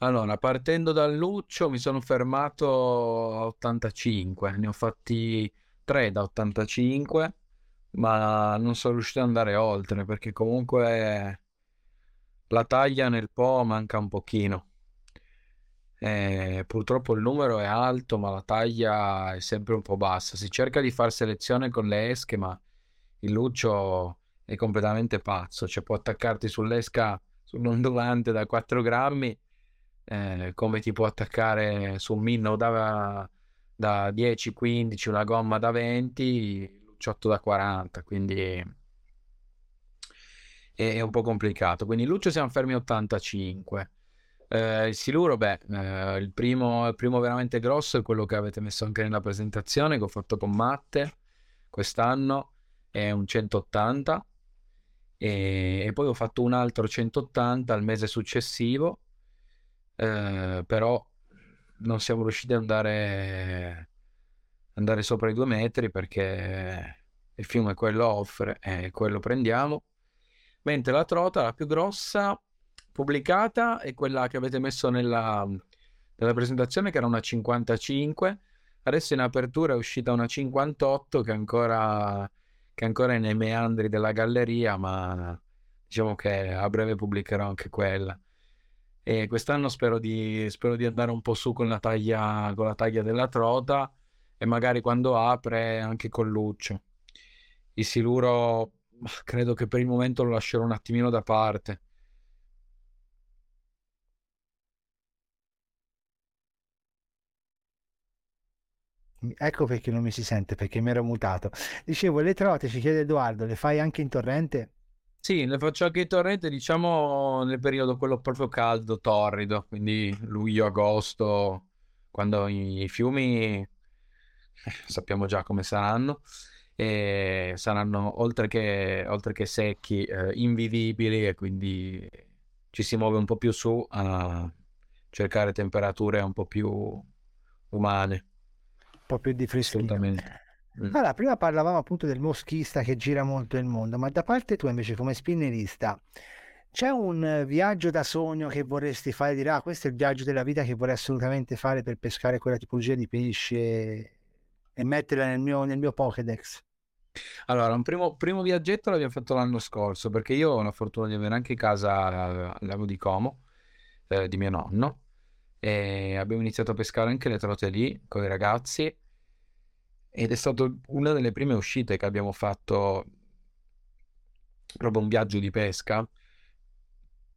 Allora, partendo dal Luccio mi sono fermato a 85, ne ho fatti 3 da 85, ma non sono riuscito ad andare oltre perché comunque la taglia nel Po manca un pochino. Eh, purtroppo il numero è alto, ma la taglia è sempre un po' bassa. Si cerca di fare selezione con le esche, ma il Lucio è completamente pazzo, cioè può attaccarti sull'esca sull'ondulante da 4 grammi eh, come ti può attaccare su un minno da, da 10-15, una gomma da 20, Luciotto da 40, quindi è, è un po' complicato. Quindi Lucio siamo fermi 85. Eh, il siluro, beh, eh, il, primo, il primo veramente grosso è quello che avete messo anche nella presentazione che ho fatto con Matte quest'anno è un 180 e, e, poi ho fatto un altro 180 al mese successivo, eh, però non siamo riusciti ad andare, andare sopra i due metri perché il fiume quello offre e quello prendiamo. Mentre la trota, la più grossa, pubblicata, è quella che avete messo nella, nella presentazione, che era una 55. Adesso in apertura è uscita una 58 che ancora che ancora è nei meandri della galleria, ma diciamo che a breve pubblicherò anche quella. E quest'anno spero di, spero di andare un po' su con la, taglia, con la taglia della trota e magari quando apre anche con Luccio. Il siluro credo che per il momento lo lascerò un attimino da parte. Ecco perché non mi si sente, perché mi ero mutato. Dicevo, le trote, ci chiede Edoardo, le fai anche in torrente? Sì, le faccio anche in torrente, diciamo nel periodo quello proprio caldo, torrido, quindi luglio-agosto, quando i, i fiumi eh, sappiamo già come saranno, e saranno oltre che, oltre che secchi, eh, invivibili e quindi ci si muove un po' più su a cercare temperature un po' più umane po' più di freschino. Assolutamente. Mm. Allora, prima parlavamo appunto del moschista che gira molto il mondo, ma da parte tua invece come spinnerista c'è un viaggio da sogno che vorresti fare? Dirà, ah, questo è il viaggio della vita che vorrei assolutamente fare per pescare quella tipologia di pesce e metterla nel mio, nel mio Pokédex. Allora, un primo, primo viaggetto l'abbiamo fatto l'anno scorso perché io ho la fortuna di avere anche casa al lago di Como eh, di mio nonno e abbiamo iniziato a pescare anche le trote lì con i ragazzi ed è stata una delle prime uscite che abbiamo fatto proprio un viaggio di pesca.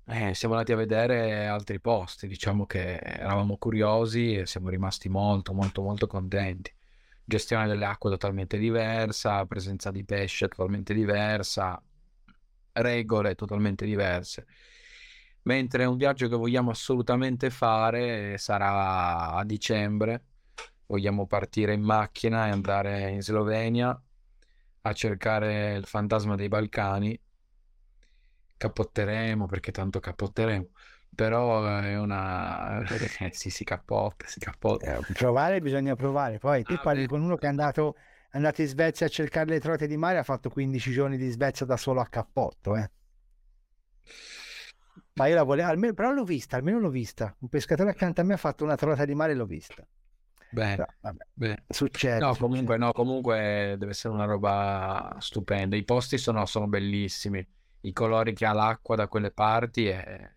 Eh, siamo andati a vedere altri posti, diciamo che eravamo curiosi e siamo rimasti molto, molto, molto contenti. Gestione delle acque totalmente diversa, presenza di pesce totalmente diversa, regole totalmente diverse. Mentre un viaggio che vogliamo assolutamente fare sarà a dicembre. Vogliamo partire in macchina e andare in Slovenia a cercare il fantasma dei Balcani. Cappotteremo perché tanto cappotteremo. Però è una eh, sì si cappotta si cappotta eh, provare bisogna provare. Poi tu ah, parli beh. con uno che è andato, è andato in Svezia a cercare le trote di mare ha fatto 15 giorni di Svezia da solo a cappotto eh. ma io la volevo almeno, però l'ho vista almeno l'ho vista. Un pescatore accanto a me ha fatto una trota di mare e l'ho vista Però, vabbè, bene. Succede. No, comunque, no, comunque deve essere una roba stupenda. I posti sono, sono bellissimi i colori che ha l'acqua da quelle parti è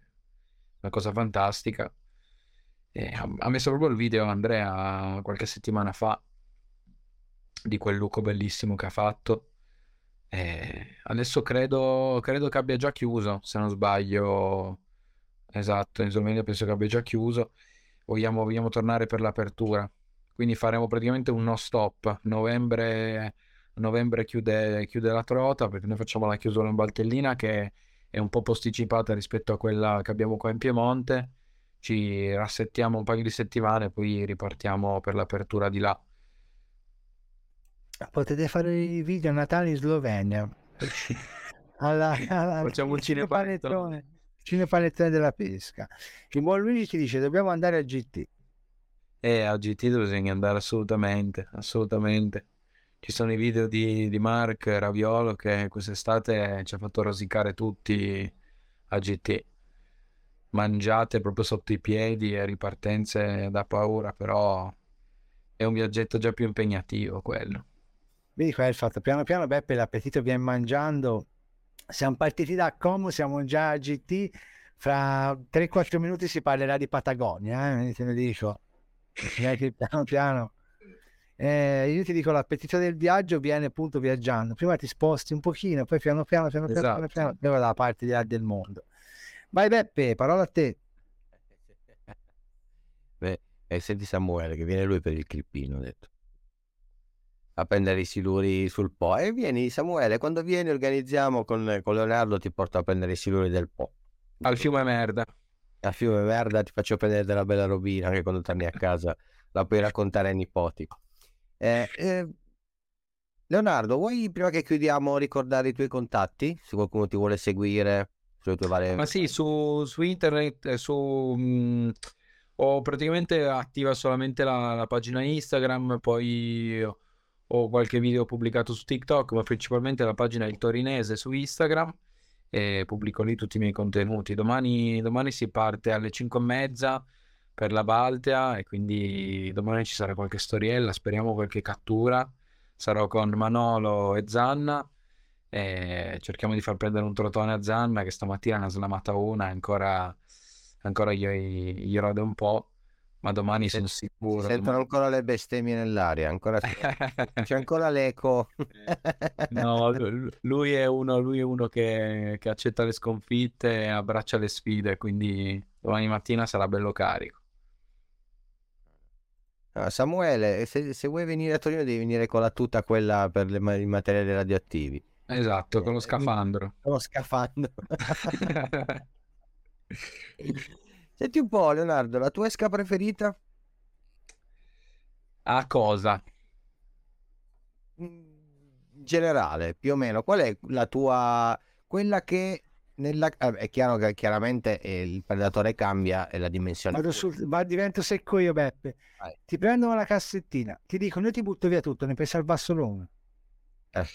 una cosa fantastica. E ha messo proprio il video Andrea qualche settimana fa di quel look bellissimo che ha fatto. E adesso credo, credo che abbia già chiuso, se non sbaglio. Esatto, in Slovenia penso che abbia già chiuso. Vogliamo, vogliamo tornare per l'apertura. Quindi faremo praticamente un no stop. Novembre novembre chiude, chiude la trota perché noi facciamo la chiusura in Valtellina che è un po' posticipata rispetto a quella che abbiamo qua in Piemonte. Ci rassettiamo un paio di settimane e poi ripartiamo per l'apertura di là. Potete fare i video a Natale in Slovenia. alla, alla, Facciamo un cinepanettone. Cinepanettone della pesca. Il buon Luigi ci dice dobbiamo andare a GT. Eh, a GT bisogna andare assolutamente, assolutamente. Ci sono i video di, di Mark Raviolo che quest'estate ci ha fatto rosicare tutti a GT. Mangiate proprio sotto i piedi e ripartenze da paura, però è un viaggetto già più impegnativo quello. Vedi qua è il fatto, piano piano Beppe l'appetito viene mangiando. Siamo partiti da Como, siamo già a GT. Fra 3-4 minuti si parlerà di Patagonia, eh? te lo dico. Piano piano. Eh, io ti dico l'appetito del viaggio viene appunto viaggiando. Prima ti sposti un pochino poi piano piano piano piano esatto. piano, piano, piano dalla parte di là del mondo. Vai Beppe parola a te. Beh, e senti Samuele che viene lui per il clippino ho detto. A prendere i siluri sul Po. E vieni Samuele quando vieni organizziamo con, con Leonardo ti porto a prendere i siluri del Po. Al fiume merda al fiume merda ti faccio prendere della bella robina che quando torni a casa la puoi raccontare ai nipoti eh, eh, Leonardo, vuoi prima che chiudiamo ricordare i tuoi contatti? Se qualcuno ti vuole seguire sulle tue varie... Ma sì, su, su internet, eh, su, mh, mm, ho praticamente attiva solamente la, la, pagina Instagram, poi ho qualche video pubblicato su TikTok, ma principalmente la pagina Il Torinese su Instagram e pubblico lì tutti i miei contenuti. Domani, domani si parte alle 5 e mezza per la Baltea e quindi domani ci sarà qualche storiella, speriamo qualche cattura. Sarò con Manolo e Zanna e cerchiamo di far prendere un trotone a Zanna che stamattina ne ha slamata una ancora, ancora gli, gli rode un po'. Ma domani sono sicuro. Si sentono ancora le bestemmie nell'aria, ancora... c'è ancora l'eco. no, lui è uno, lui è uno che, che accetta le sconfitte e abbraccia le sfide, quindi domani mattina sarà bello carico. Ah, Samuele, se, se, vuoi venire a Torino devi venire con la tuta quella per le, i materiali radioattivi. Esatto, con lo eh, scafandro. Con lo scafandro. Senti un po', Leonardo, la tua esca preferita? A cosa? In generale, più o meno, qual è la tua... quella che nella... Eh, è chiaro che chiaramente eh, il predatore cambia e la dimensione. Vado sul... Ma divento secco io, Beppe. Vai. Ti prendono la cassettina, ti dicono io ti butto via tutto, ne pensi al basso lungo. Eh.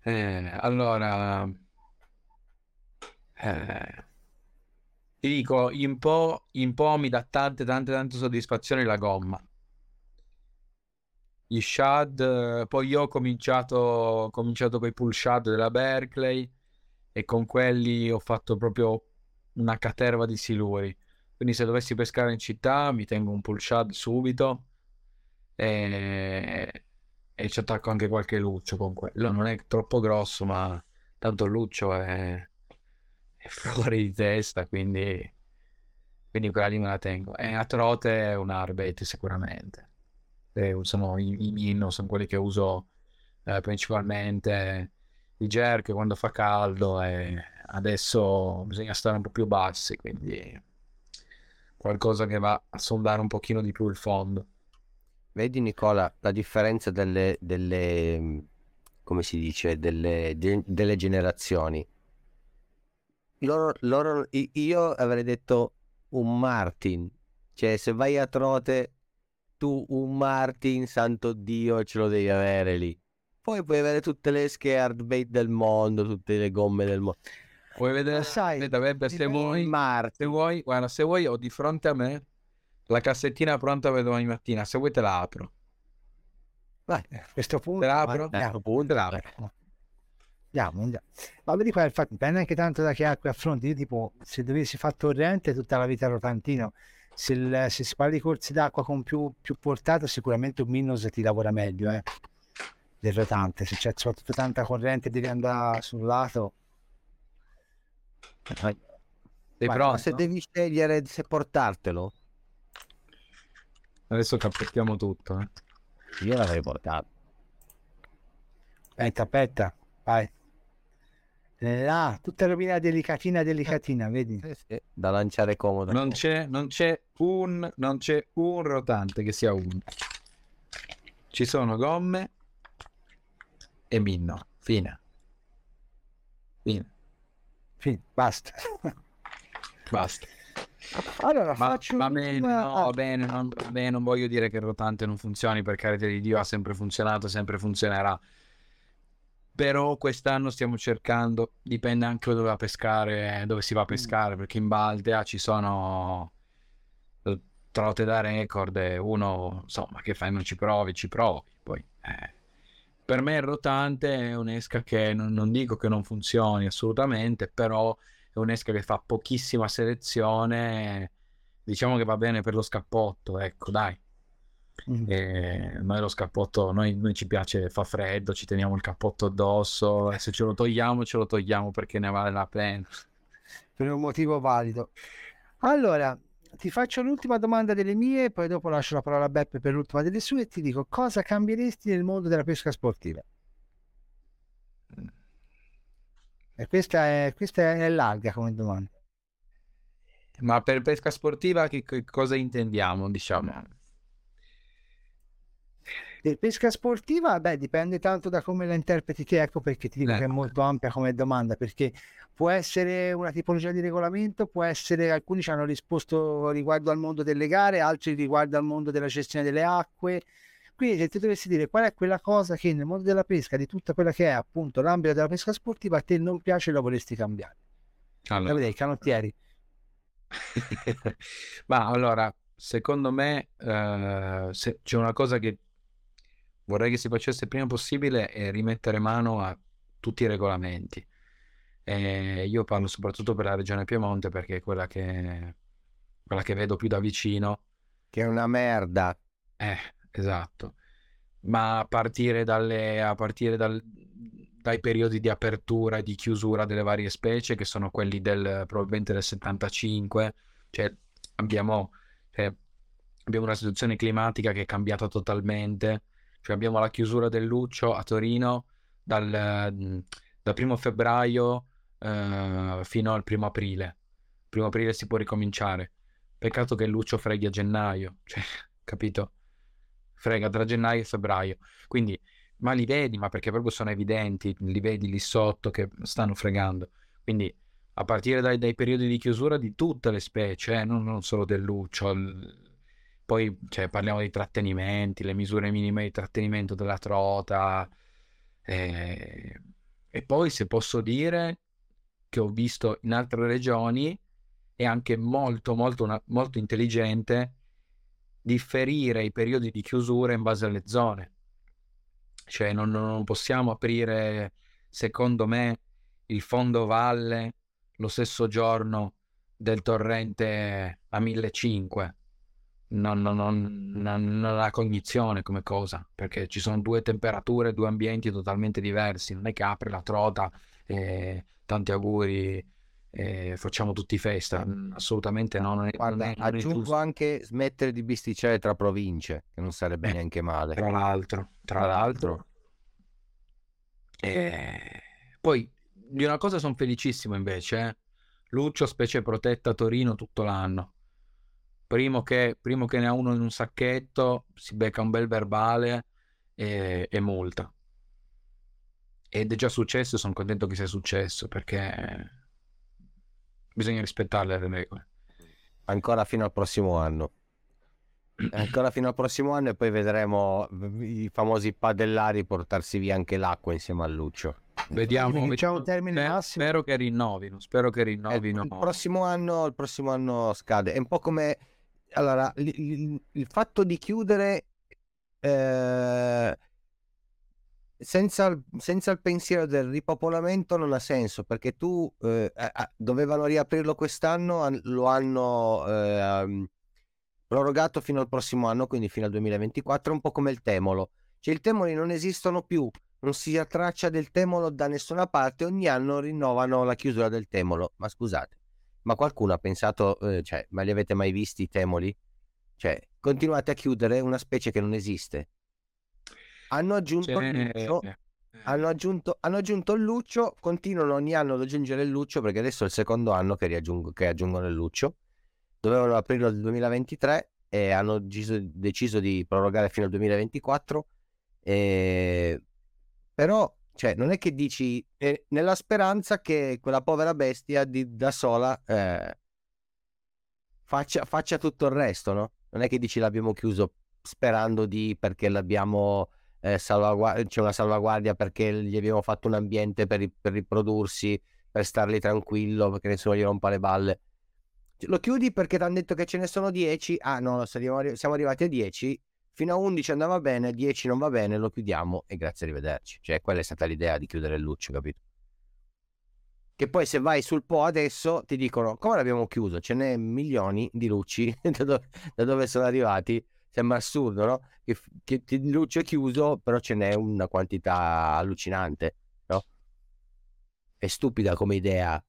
Eh, allora, eh, ti dico, in po', in po' mi dà tante, tante, tante soddisfazioni la gomma. gli shad, poi io ho cominciato, ho cominciato con i pull shad della Berkeley e con quelli ho fatto proprio una caterva di siluri. Quindi se dovessi pescare in città mi tengo un pull shad subito e, e ci attacco anche qualche luccio con quello. Non è troppo grosso, ma tanto il luccio è, fuori di testa, quindi, quindi quella lì me la tengo. E a trote è un arbeit sicuramente. E sono i, i minno, sono quelli che uso eh, principalmente i jerk quando fa caldo e adesso bisogna stare un po' più bassi, quindi qualcosa che va a sondare un pochino di più il fondo. Vedi Nicola la differenza delle, delle come si dice, delle, de, delle generazioni. Loro, loro, io avrei detto un Martin, cioè se vai a Trote tu un Martin, santo Dio, ce lo devi avere lì. Poi puoi avere tutte le scared bait del mondo, tutte le gomme del mondo. Vuoi vedere? Sai, Aspetta, se vuoi, se vuoi, guarda, se vuoi ho di fronte a me la cassettina pronta per domani mattina, se vuoi te la apro. Vai, a questo punto... Te la apro? A questo punto te la apro. Andiamo, andiamo. Ma vedi qua il fatto, dipende anche tanto da che acqua affronti. Io tipo, se dovessi fare torrente tutta la vita rotantino, se, il, se si parla di corsi d'acqua con più, più portata, sicuramente un Minnos ti lavora meglio, eh, del rotante. Se c'è soprattutto tanta corrente devi andare sul lato, sei pronto? Se devi scegliere se portartelo. Adesso cappettiamo tutto. Eh. Io l'avrei portato. Aspetta, aspetta, vai. Là, tutta rovina delicatina, delicatina, vedi? Sì, sì, da lanciare comodo. Non c'è, non c'è un, non c'è un rotante che sia uno. Ci sono gomme e minno. Fine. Fine. Fine, basta. Basta. Allora, ma, faccio va bene, no, ah. bene, non, bene, non voglio dire che il rotante non funzioni, per carità di Dio ha sempre funzionato, sempre funzionerà. Però quest'anno stiamo cercando, dipende anche dove va a pescare, dove si va a mm. pescare, mm. perché in Baldea ci sono eh, trote da record e uno, insomma, che fai, non ci provi, ci provi, poi... Eh per me il rotante è un'esca che non, non, dico che non funzioni assolutamente, però è un'esca che fa pochissima selezione, diciamo che va bene per lo scappotto, ecco dai. Mm. E noi lo scappotto, noi, noi, ci piace, fa freddo, ci teniamo il cappotto addosso e se ce lo togliamo, ce lo togliamo perché ne vale la pena. Per un motivo valido. Allora, ti faccio l'ultima domanda delle mie, poi dopo lascio la parola a Beppe per l'ultima delle sue e ti dico cosa cambieresti nel mondo della pesca sportiva? E questa è, questa è larga come domanda. Ma per pesca sportiva che, che cosa intendiamo, diciamo? Per pesca sportiva, beh, dipende tanto da come la interpreti te, ecco perché ti dico ecco. che è ecco. molto ampia come domanda, perché può essere una tipologia di regolamento, può essere, alcuni ci hanno risposto riguardo al mondo delle gare, altri riguardo al mondo della gestione delle acque. Quindi se ti dovessi dire qual è quella cosa che nel mondo della pesca, di tutta quella che è appunto l'ambito della pesca sportiva, a te non piace e la vorresti cambiare. Allora. I canottieri. Ma allora, secondo me eh, se c'è una cosa che vorrei che si facesse il prima possibile è rimettere mano a tutti i regolamenti e io parlo soprattutto per la regione Piemonte perché è quella che, quella che vedo più da vicino. Che è una merda. Eh, esatto. Ma a partire, dalle, a partire dal, dai periodi di apertura e di chiusura delle varie specie, che sono quelli del, probabilmente del 75, cioè abbiamo, cioè, abbiamo una situazione climatica che è cambiata totalmente. Cioè abbiamo la chiusura del Luccio a Torino dal, dal primo febbraio uh, fino al primo aprile. Primo aprile si può ricominciare. Peccato che Lucio freghi a gennaio, cioè, capito? Frega tra gennaio e febbraio. Quindi, ma li vedi, ma perché proprio sono evidenti, li vedi lì sotto che stanno fregando. Quindi, a partire dai, dai periodi di chiusura di tutte le specie, eh, non, non, solo del Lucio, il... poi cioè, parliamo di trattenimenti, le misure minime di trattenimento della trota. Eh... E poi, se posso dire, che ho visto in altre regioni è anche molto, molto, una, molto intelligente differire i periodi di chiusura in base alle zone. Cioè non, non possiamo aprire, secondo me, il fondo valle lo stesso giorno del torrente a 1500 non, non, non, non, ha cognizione come cosa, perché ci sono due temperature, due ambienti totalmente diversi, non è che apre la trota e tanti auguri e facciamo tutti festa, mm, assolutamente no. Non è, Guarda, aggiungo anche smettere di bisticciare tra province, che non sarebbe eh, neanche male. Tra l'altro, tra l'altro. E... Poi di una cosa sono felicissimo invece, eh? Lucio specie protetta a Torino tutto l'anno primo che, primo che ne ha uno in un sacchetto, si becca un bel verbale e, e multa. Ed è già successo, sono contento che sia successo perché bisogna rispettare le regole. Ancora fino al prossimo anno. Ancora fino al prossimo anno e poi vedremo i famosi padellari portarsi via anche l'acqua insieme a Luccio. Vediamo, diciamo un termine spero, massimo. Spero che rinnovino, spero che rinnovino. Eh, il, prossimo anno, il prossimo anno scade. È un po' come allora, il, il fatto di chiudere eh, senza, senza, il pensiero del ripopolamento non ha senso perché tu eh, dovevano riaprirlo quest'anno, lo hanno eh, prorogato fino al prossimo anno, quindi fino al 2024, un po' come il Temolo. Cioè, i Temoli non esistono più, non si ha traccia del Temolo da nessuna parte, ogni anno rinnovano la chiusura del Temolo. Ma scusate, ma qualcuno ha pensato, eh, cioè, ma li avete mai visti i temoli? Cioè, continuate a chiudere una specie che non esiste. Hanno aggiunto il luccio, eh, hanno aggiunto, hanno aggiunto il luccio, continuano ogni anno ad aggiungere il luccio perché adesso è il secondo anno che, che aggiungono il luccio. Dovevano aprirlo nel 2023 e hanno deciso, deciso di prorogare fino al 2024. E... Però cioè, non è che dici eh, nella speranza che quella povera bestia di, da sola eh, faccia, faccia, tutto il resto, no? Non è che dici l'abbiamo chiuso sperando di perché l'abbiamo eh, salvaguardia, c'è una salvaguardia perché gli abbiamo fatto un ambiente per, per riprodursi, per starli tranquillo, perché nessuno gli rompa le balle. Lo chiudi perché ti hanno detto che ce ne sono 10. Ah no, siamo arrivati a 10 fino a 11 andava bene, 10 non va bene, lo chiudiamo e grazie, arrivederci. Cioè, quella è stata l'idea di chiudere il Luccio, capito? Che poi se vai sul Po adesso ti dicono come l'abbiamo chiuso? Ce n'è milioni di Lucci da, dove, da dove sono arrivati. Sembra assurdo, no? Che, che il Luccio è chiuso, però ce n'è una quantità allucinante, no? È stupida come idea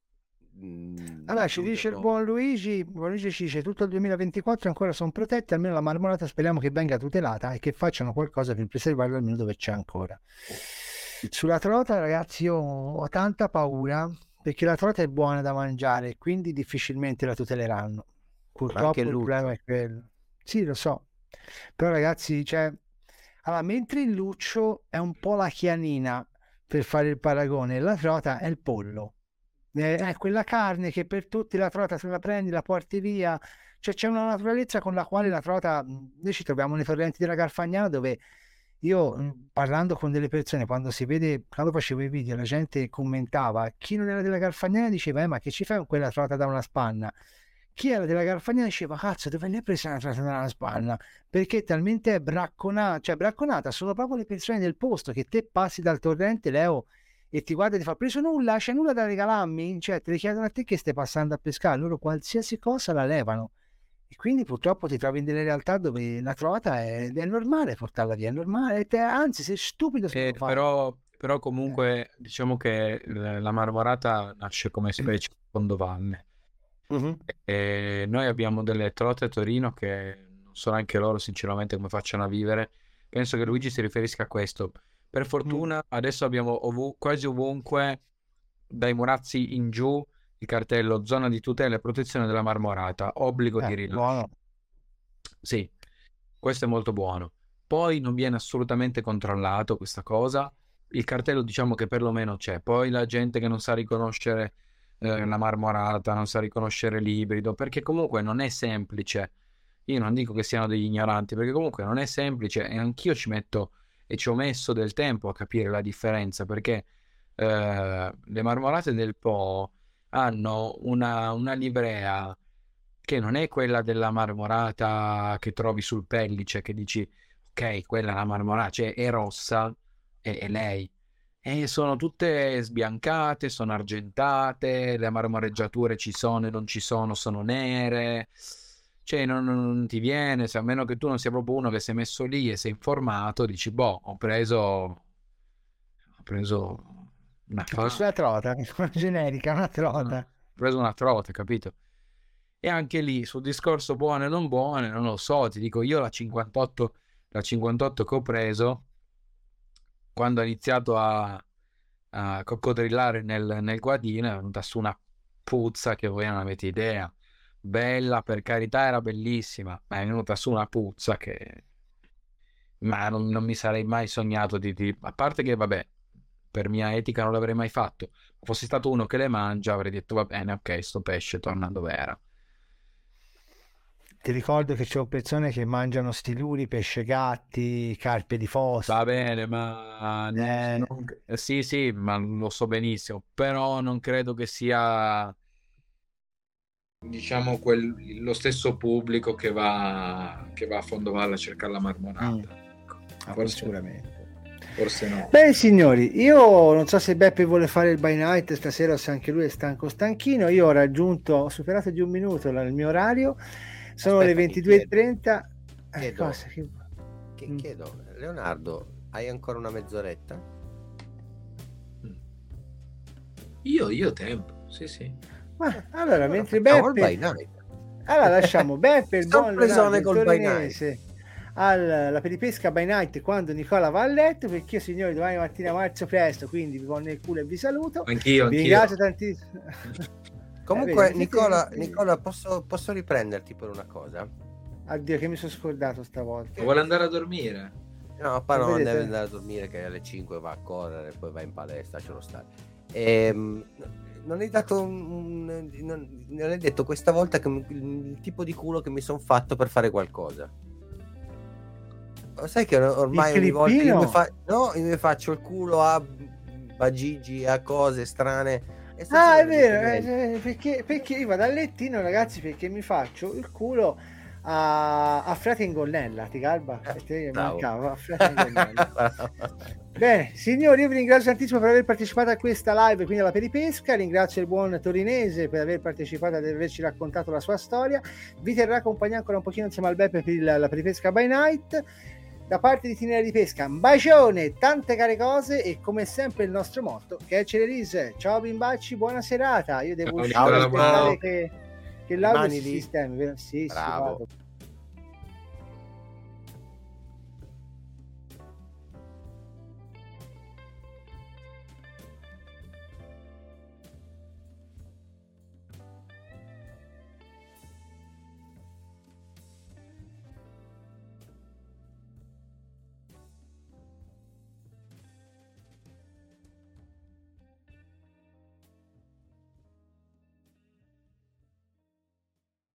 Mhmm, allora ci dice il buon Luigi, buon Luigi ci dice tutto il 2024 ancora sono protetti, almeno la marmolata speriamo che venga tutelata e che facciano qualcosa per preservarla almeno dove c'è ancora. Sulla trota ragazzi io ho tanta paura perché la trota è buona da mangiare quindi difficilmente la tuteleranno. Purtroppo il problema è quello. Sì lo so, però ragazzi cioè... Allora, mentre il luccio è un po' la chianina per fare il paragone, la trota è il pollo eh, è quella carne che per tutti la trota se la prendi, la porti via. Cioè c'è una naturalezza con la quale la trota, noi ci troviamo nei torrenti della Garfagnana dove io parlando con delle persone, quando si vede, quando facevo i video, la gente commentava, chi non era della Garfagnana diceva, eh, ma che ci fai con quella trota da una spanna? Chi era della Garfagnana diceva, cazzo, dove l'hai presa una trota da una spanna? Perché talmente è bracconata, cioè bracconata, sono proprio le persone del posto che te passi dal torrente, Leo, e ti guarda e ti fa preso nulla, c'è nulla da regalarmi? Cioè, ti chiedono a te che stai passando a pescare, loro qualsiasi cosa la levano. E quindi purtroppo ti trovi in delle realtà dove la trovata è, è normale portarla via, è normale, te, anzi sei stupido se eh, però, però comunque eh. diciamo che la marmorata nasce come specie fondovalle. Uh-huh. E noi abbiamo delle trote a Torino che non so neanche loro sinceramente come facciano a vivere. Penso che Luigi si riferisca a questo per fortuna mm. adesso abbiamo ov- quasi ovunque dai Murazzi in giù il cartello zona di tutela e protezione della marmorata, obbligo eh, di rilascio. Buono. Sì, questo è molto buono. Poi non viene assolutamente controllato questa cosa. Il cartello diciamo che perlomeno c'è. Poi la gente che non sa riconoscere eh, la marmorata, non sa riconoscere l'ibrido, perché comunque non è semplice. Io non dico che siano degli ignoranti, perché comunque non è semplice e anch'io ci metto e ci ho messo del tempo a capire la differenza perché eh, le marmolate del Po hanno una, una, livrea che non è quella della marmorata che trovi sul pellice che dici ok quella è la marmorata cioè è rossa è, è lei. E sono tutte sbiancate, sono argentate, le marmoreggiature ci sono e non ci sono, sono nere. Cioè, non, non ti viene, se a meno che tu non sia proprio uno che si è messo lì e è informato, dici, boh, ho preso, ho preso una fa... una trota, una generica, una trota. Ho preso una trota, capito? E anche lì, sul discorso buone o non buone, non lo so, ti dico, io la 58, la 58 che ho preso, quando ho iniziato a, a coccodrillare nel, nel guadino, è venuta su una puzza che voi non avete idea bella, per carità, era bellissima, ma è venuta su una puzza che... Ma non, non mi sarei mai sognato di, di... A parte che, vabbè, per mia etica non l'avrei mai fatto. Fossi stato uno che le mangia, avrei detto, va bene, ok, sto pesce torna dove era. Ti ricordo che c'è persone che mangiano stiluri, pesce gatti, carpe di fossa. Va bene, ma... Eh... Non... Sì, sì, ma lo so benissimo, però non credo che sia diciamo quel, lo stesso pubblico che va, che va a Fondovalle a cercare la marmorata. Mm. Ah, forse, sicuramente. Forse no. Bene signori, io non so se Beppe vuole fare il by night stasera o se anche lui è stanco stanchino. Io ho raggiunto, ho superato di un minuto il mio orario, sono Aspetta, le 22.30. Eh, chiedo, cosa, che... Che, chiedo, Leonardo, hai ancora una mezz'oretta? Io, io tempo, sì sì. Ma allora, mentre Beppe... Allora lasciamo Beppe il buon Leonardo col Torinese. Alla peripesca by night quando Nicola va a letto perché io signori domani mattina marzo presto quindi vi pongo nel culo e vi saluto. Anch'io, vi ringrazio tantissimo comunque eh, Nicola. Nicola posso, posso, riprenderti per una cosa? Addio che mi sono scordato stavolta. Vuole andare a dormire? No pa non deve andare a dormire che alle 5 va a correre poi va in palestra ce lo sta. Ehm non hai dato un, non, non, hai detto questa volta che il, tipo di culo che mi sono fatto per fare qualcosa. Sai che ormai ogni volta io mi, fa, no, io mi faccio il culo a bagigi, a cose strane. Ah, è vero, eh, perché, perché io vado a lettino, ragazzi, perché mi faccio il culo a, a Frate in Gonnella, ti calba? Eh, mancava, a Frate in Gonnella. Bene, signori, io vi ringrazio tantissimo per aver partecipato a questa live, quindi alla peripesca. Ringrazio il buon Torinese per aver partecipato ed averci raccontato la sua storia. Vi terrà compagnia ancora un pochino insieme al Beppe per il, la peripesca by night. Da parte di Tinera di Pesca, un bacione, tante care cose e come sempre il nostro motto, che è Celerese. Ciao bimbacci, buona serata. Io devo uscire aspettare che, che l'audio si sistemi. Sì, Bravo. Sì,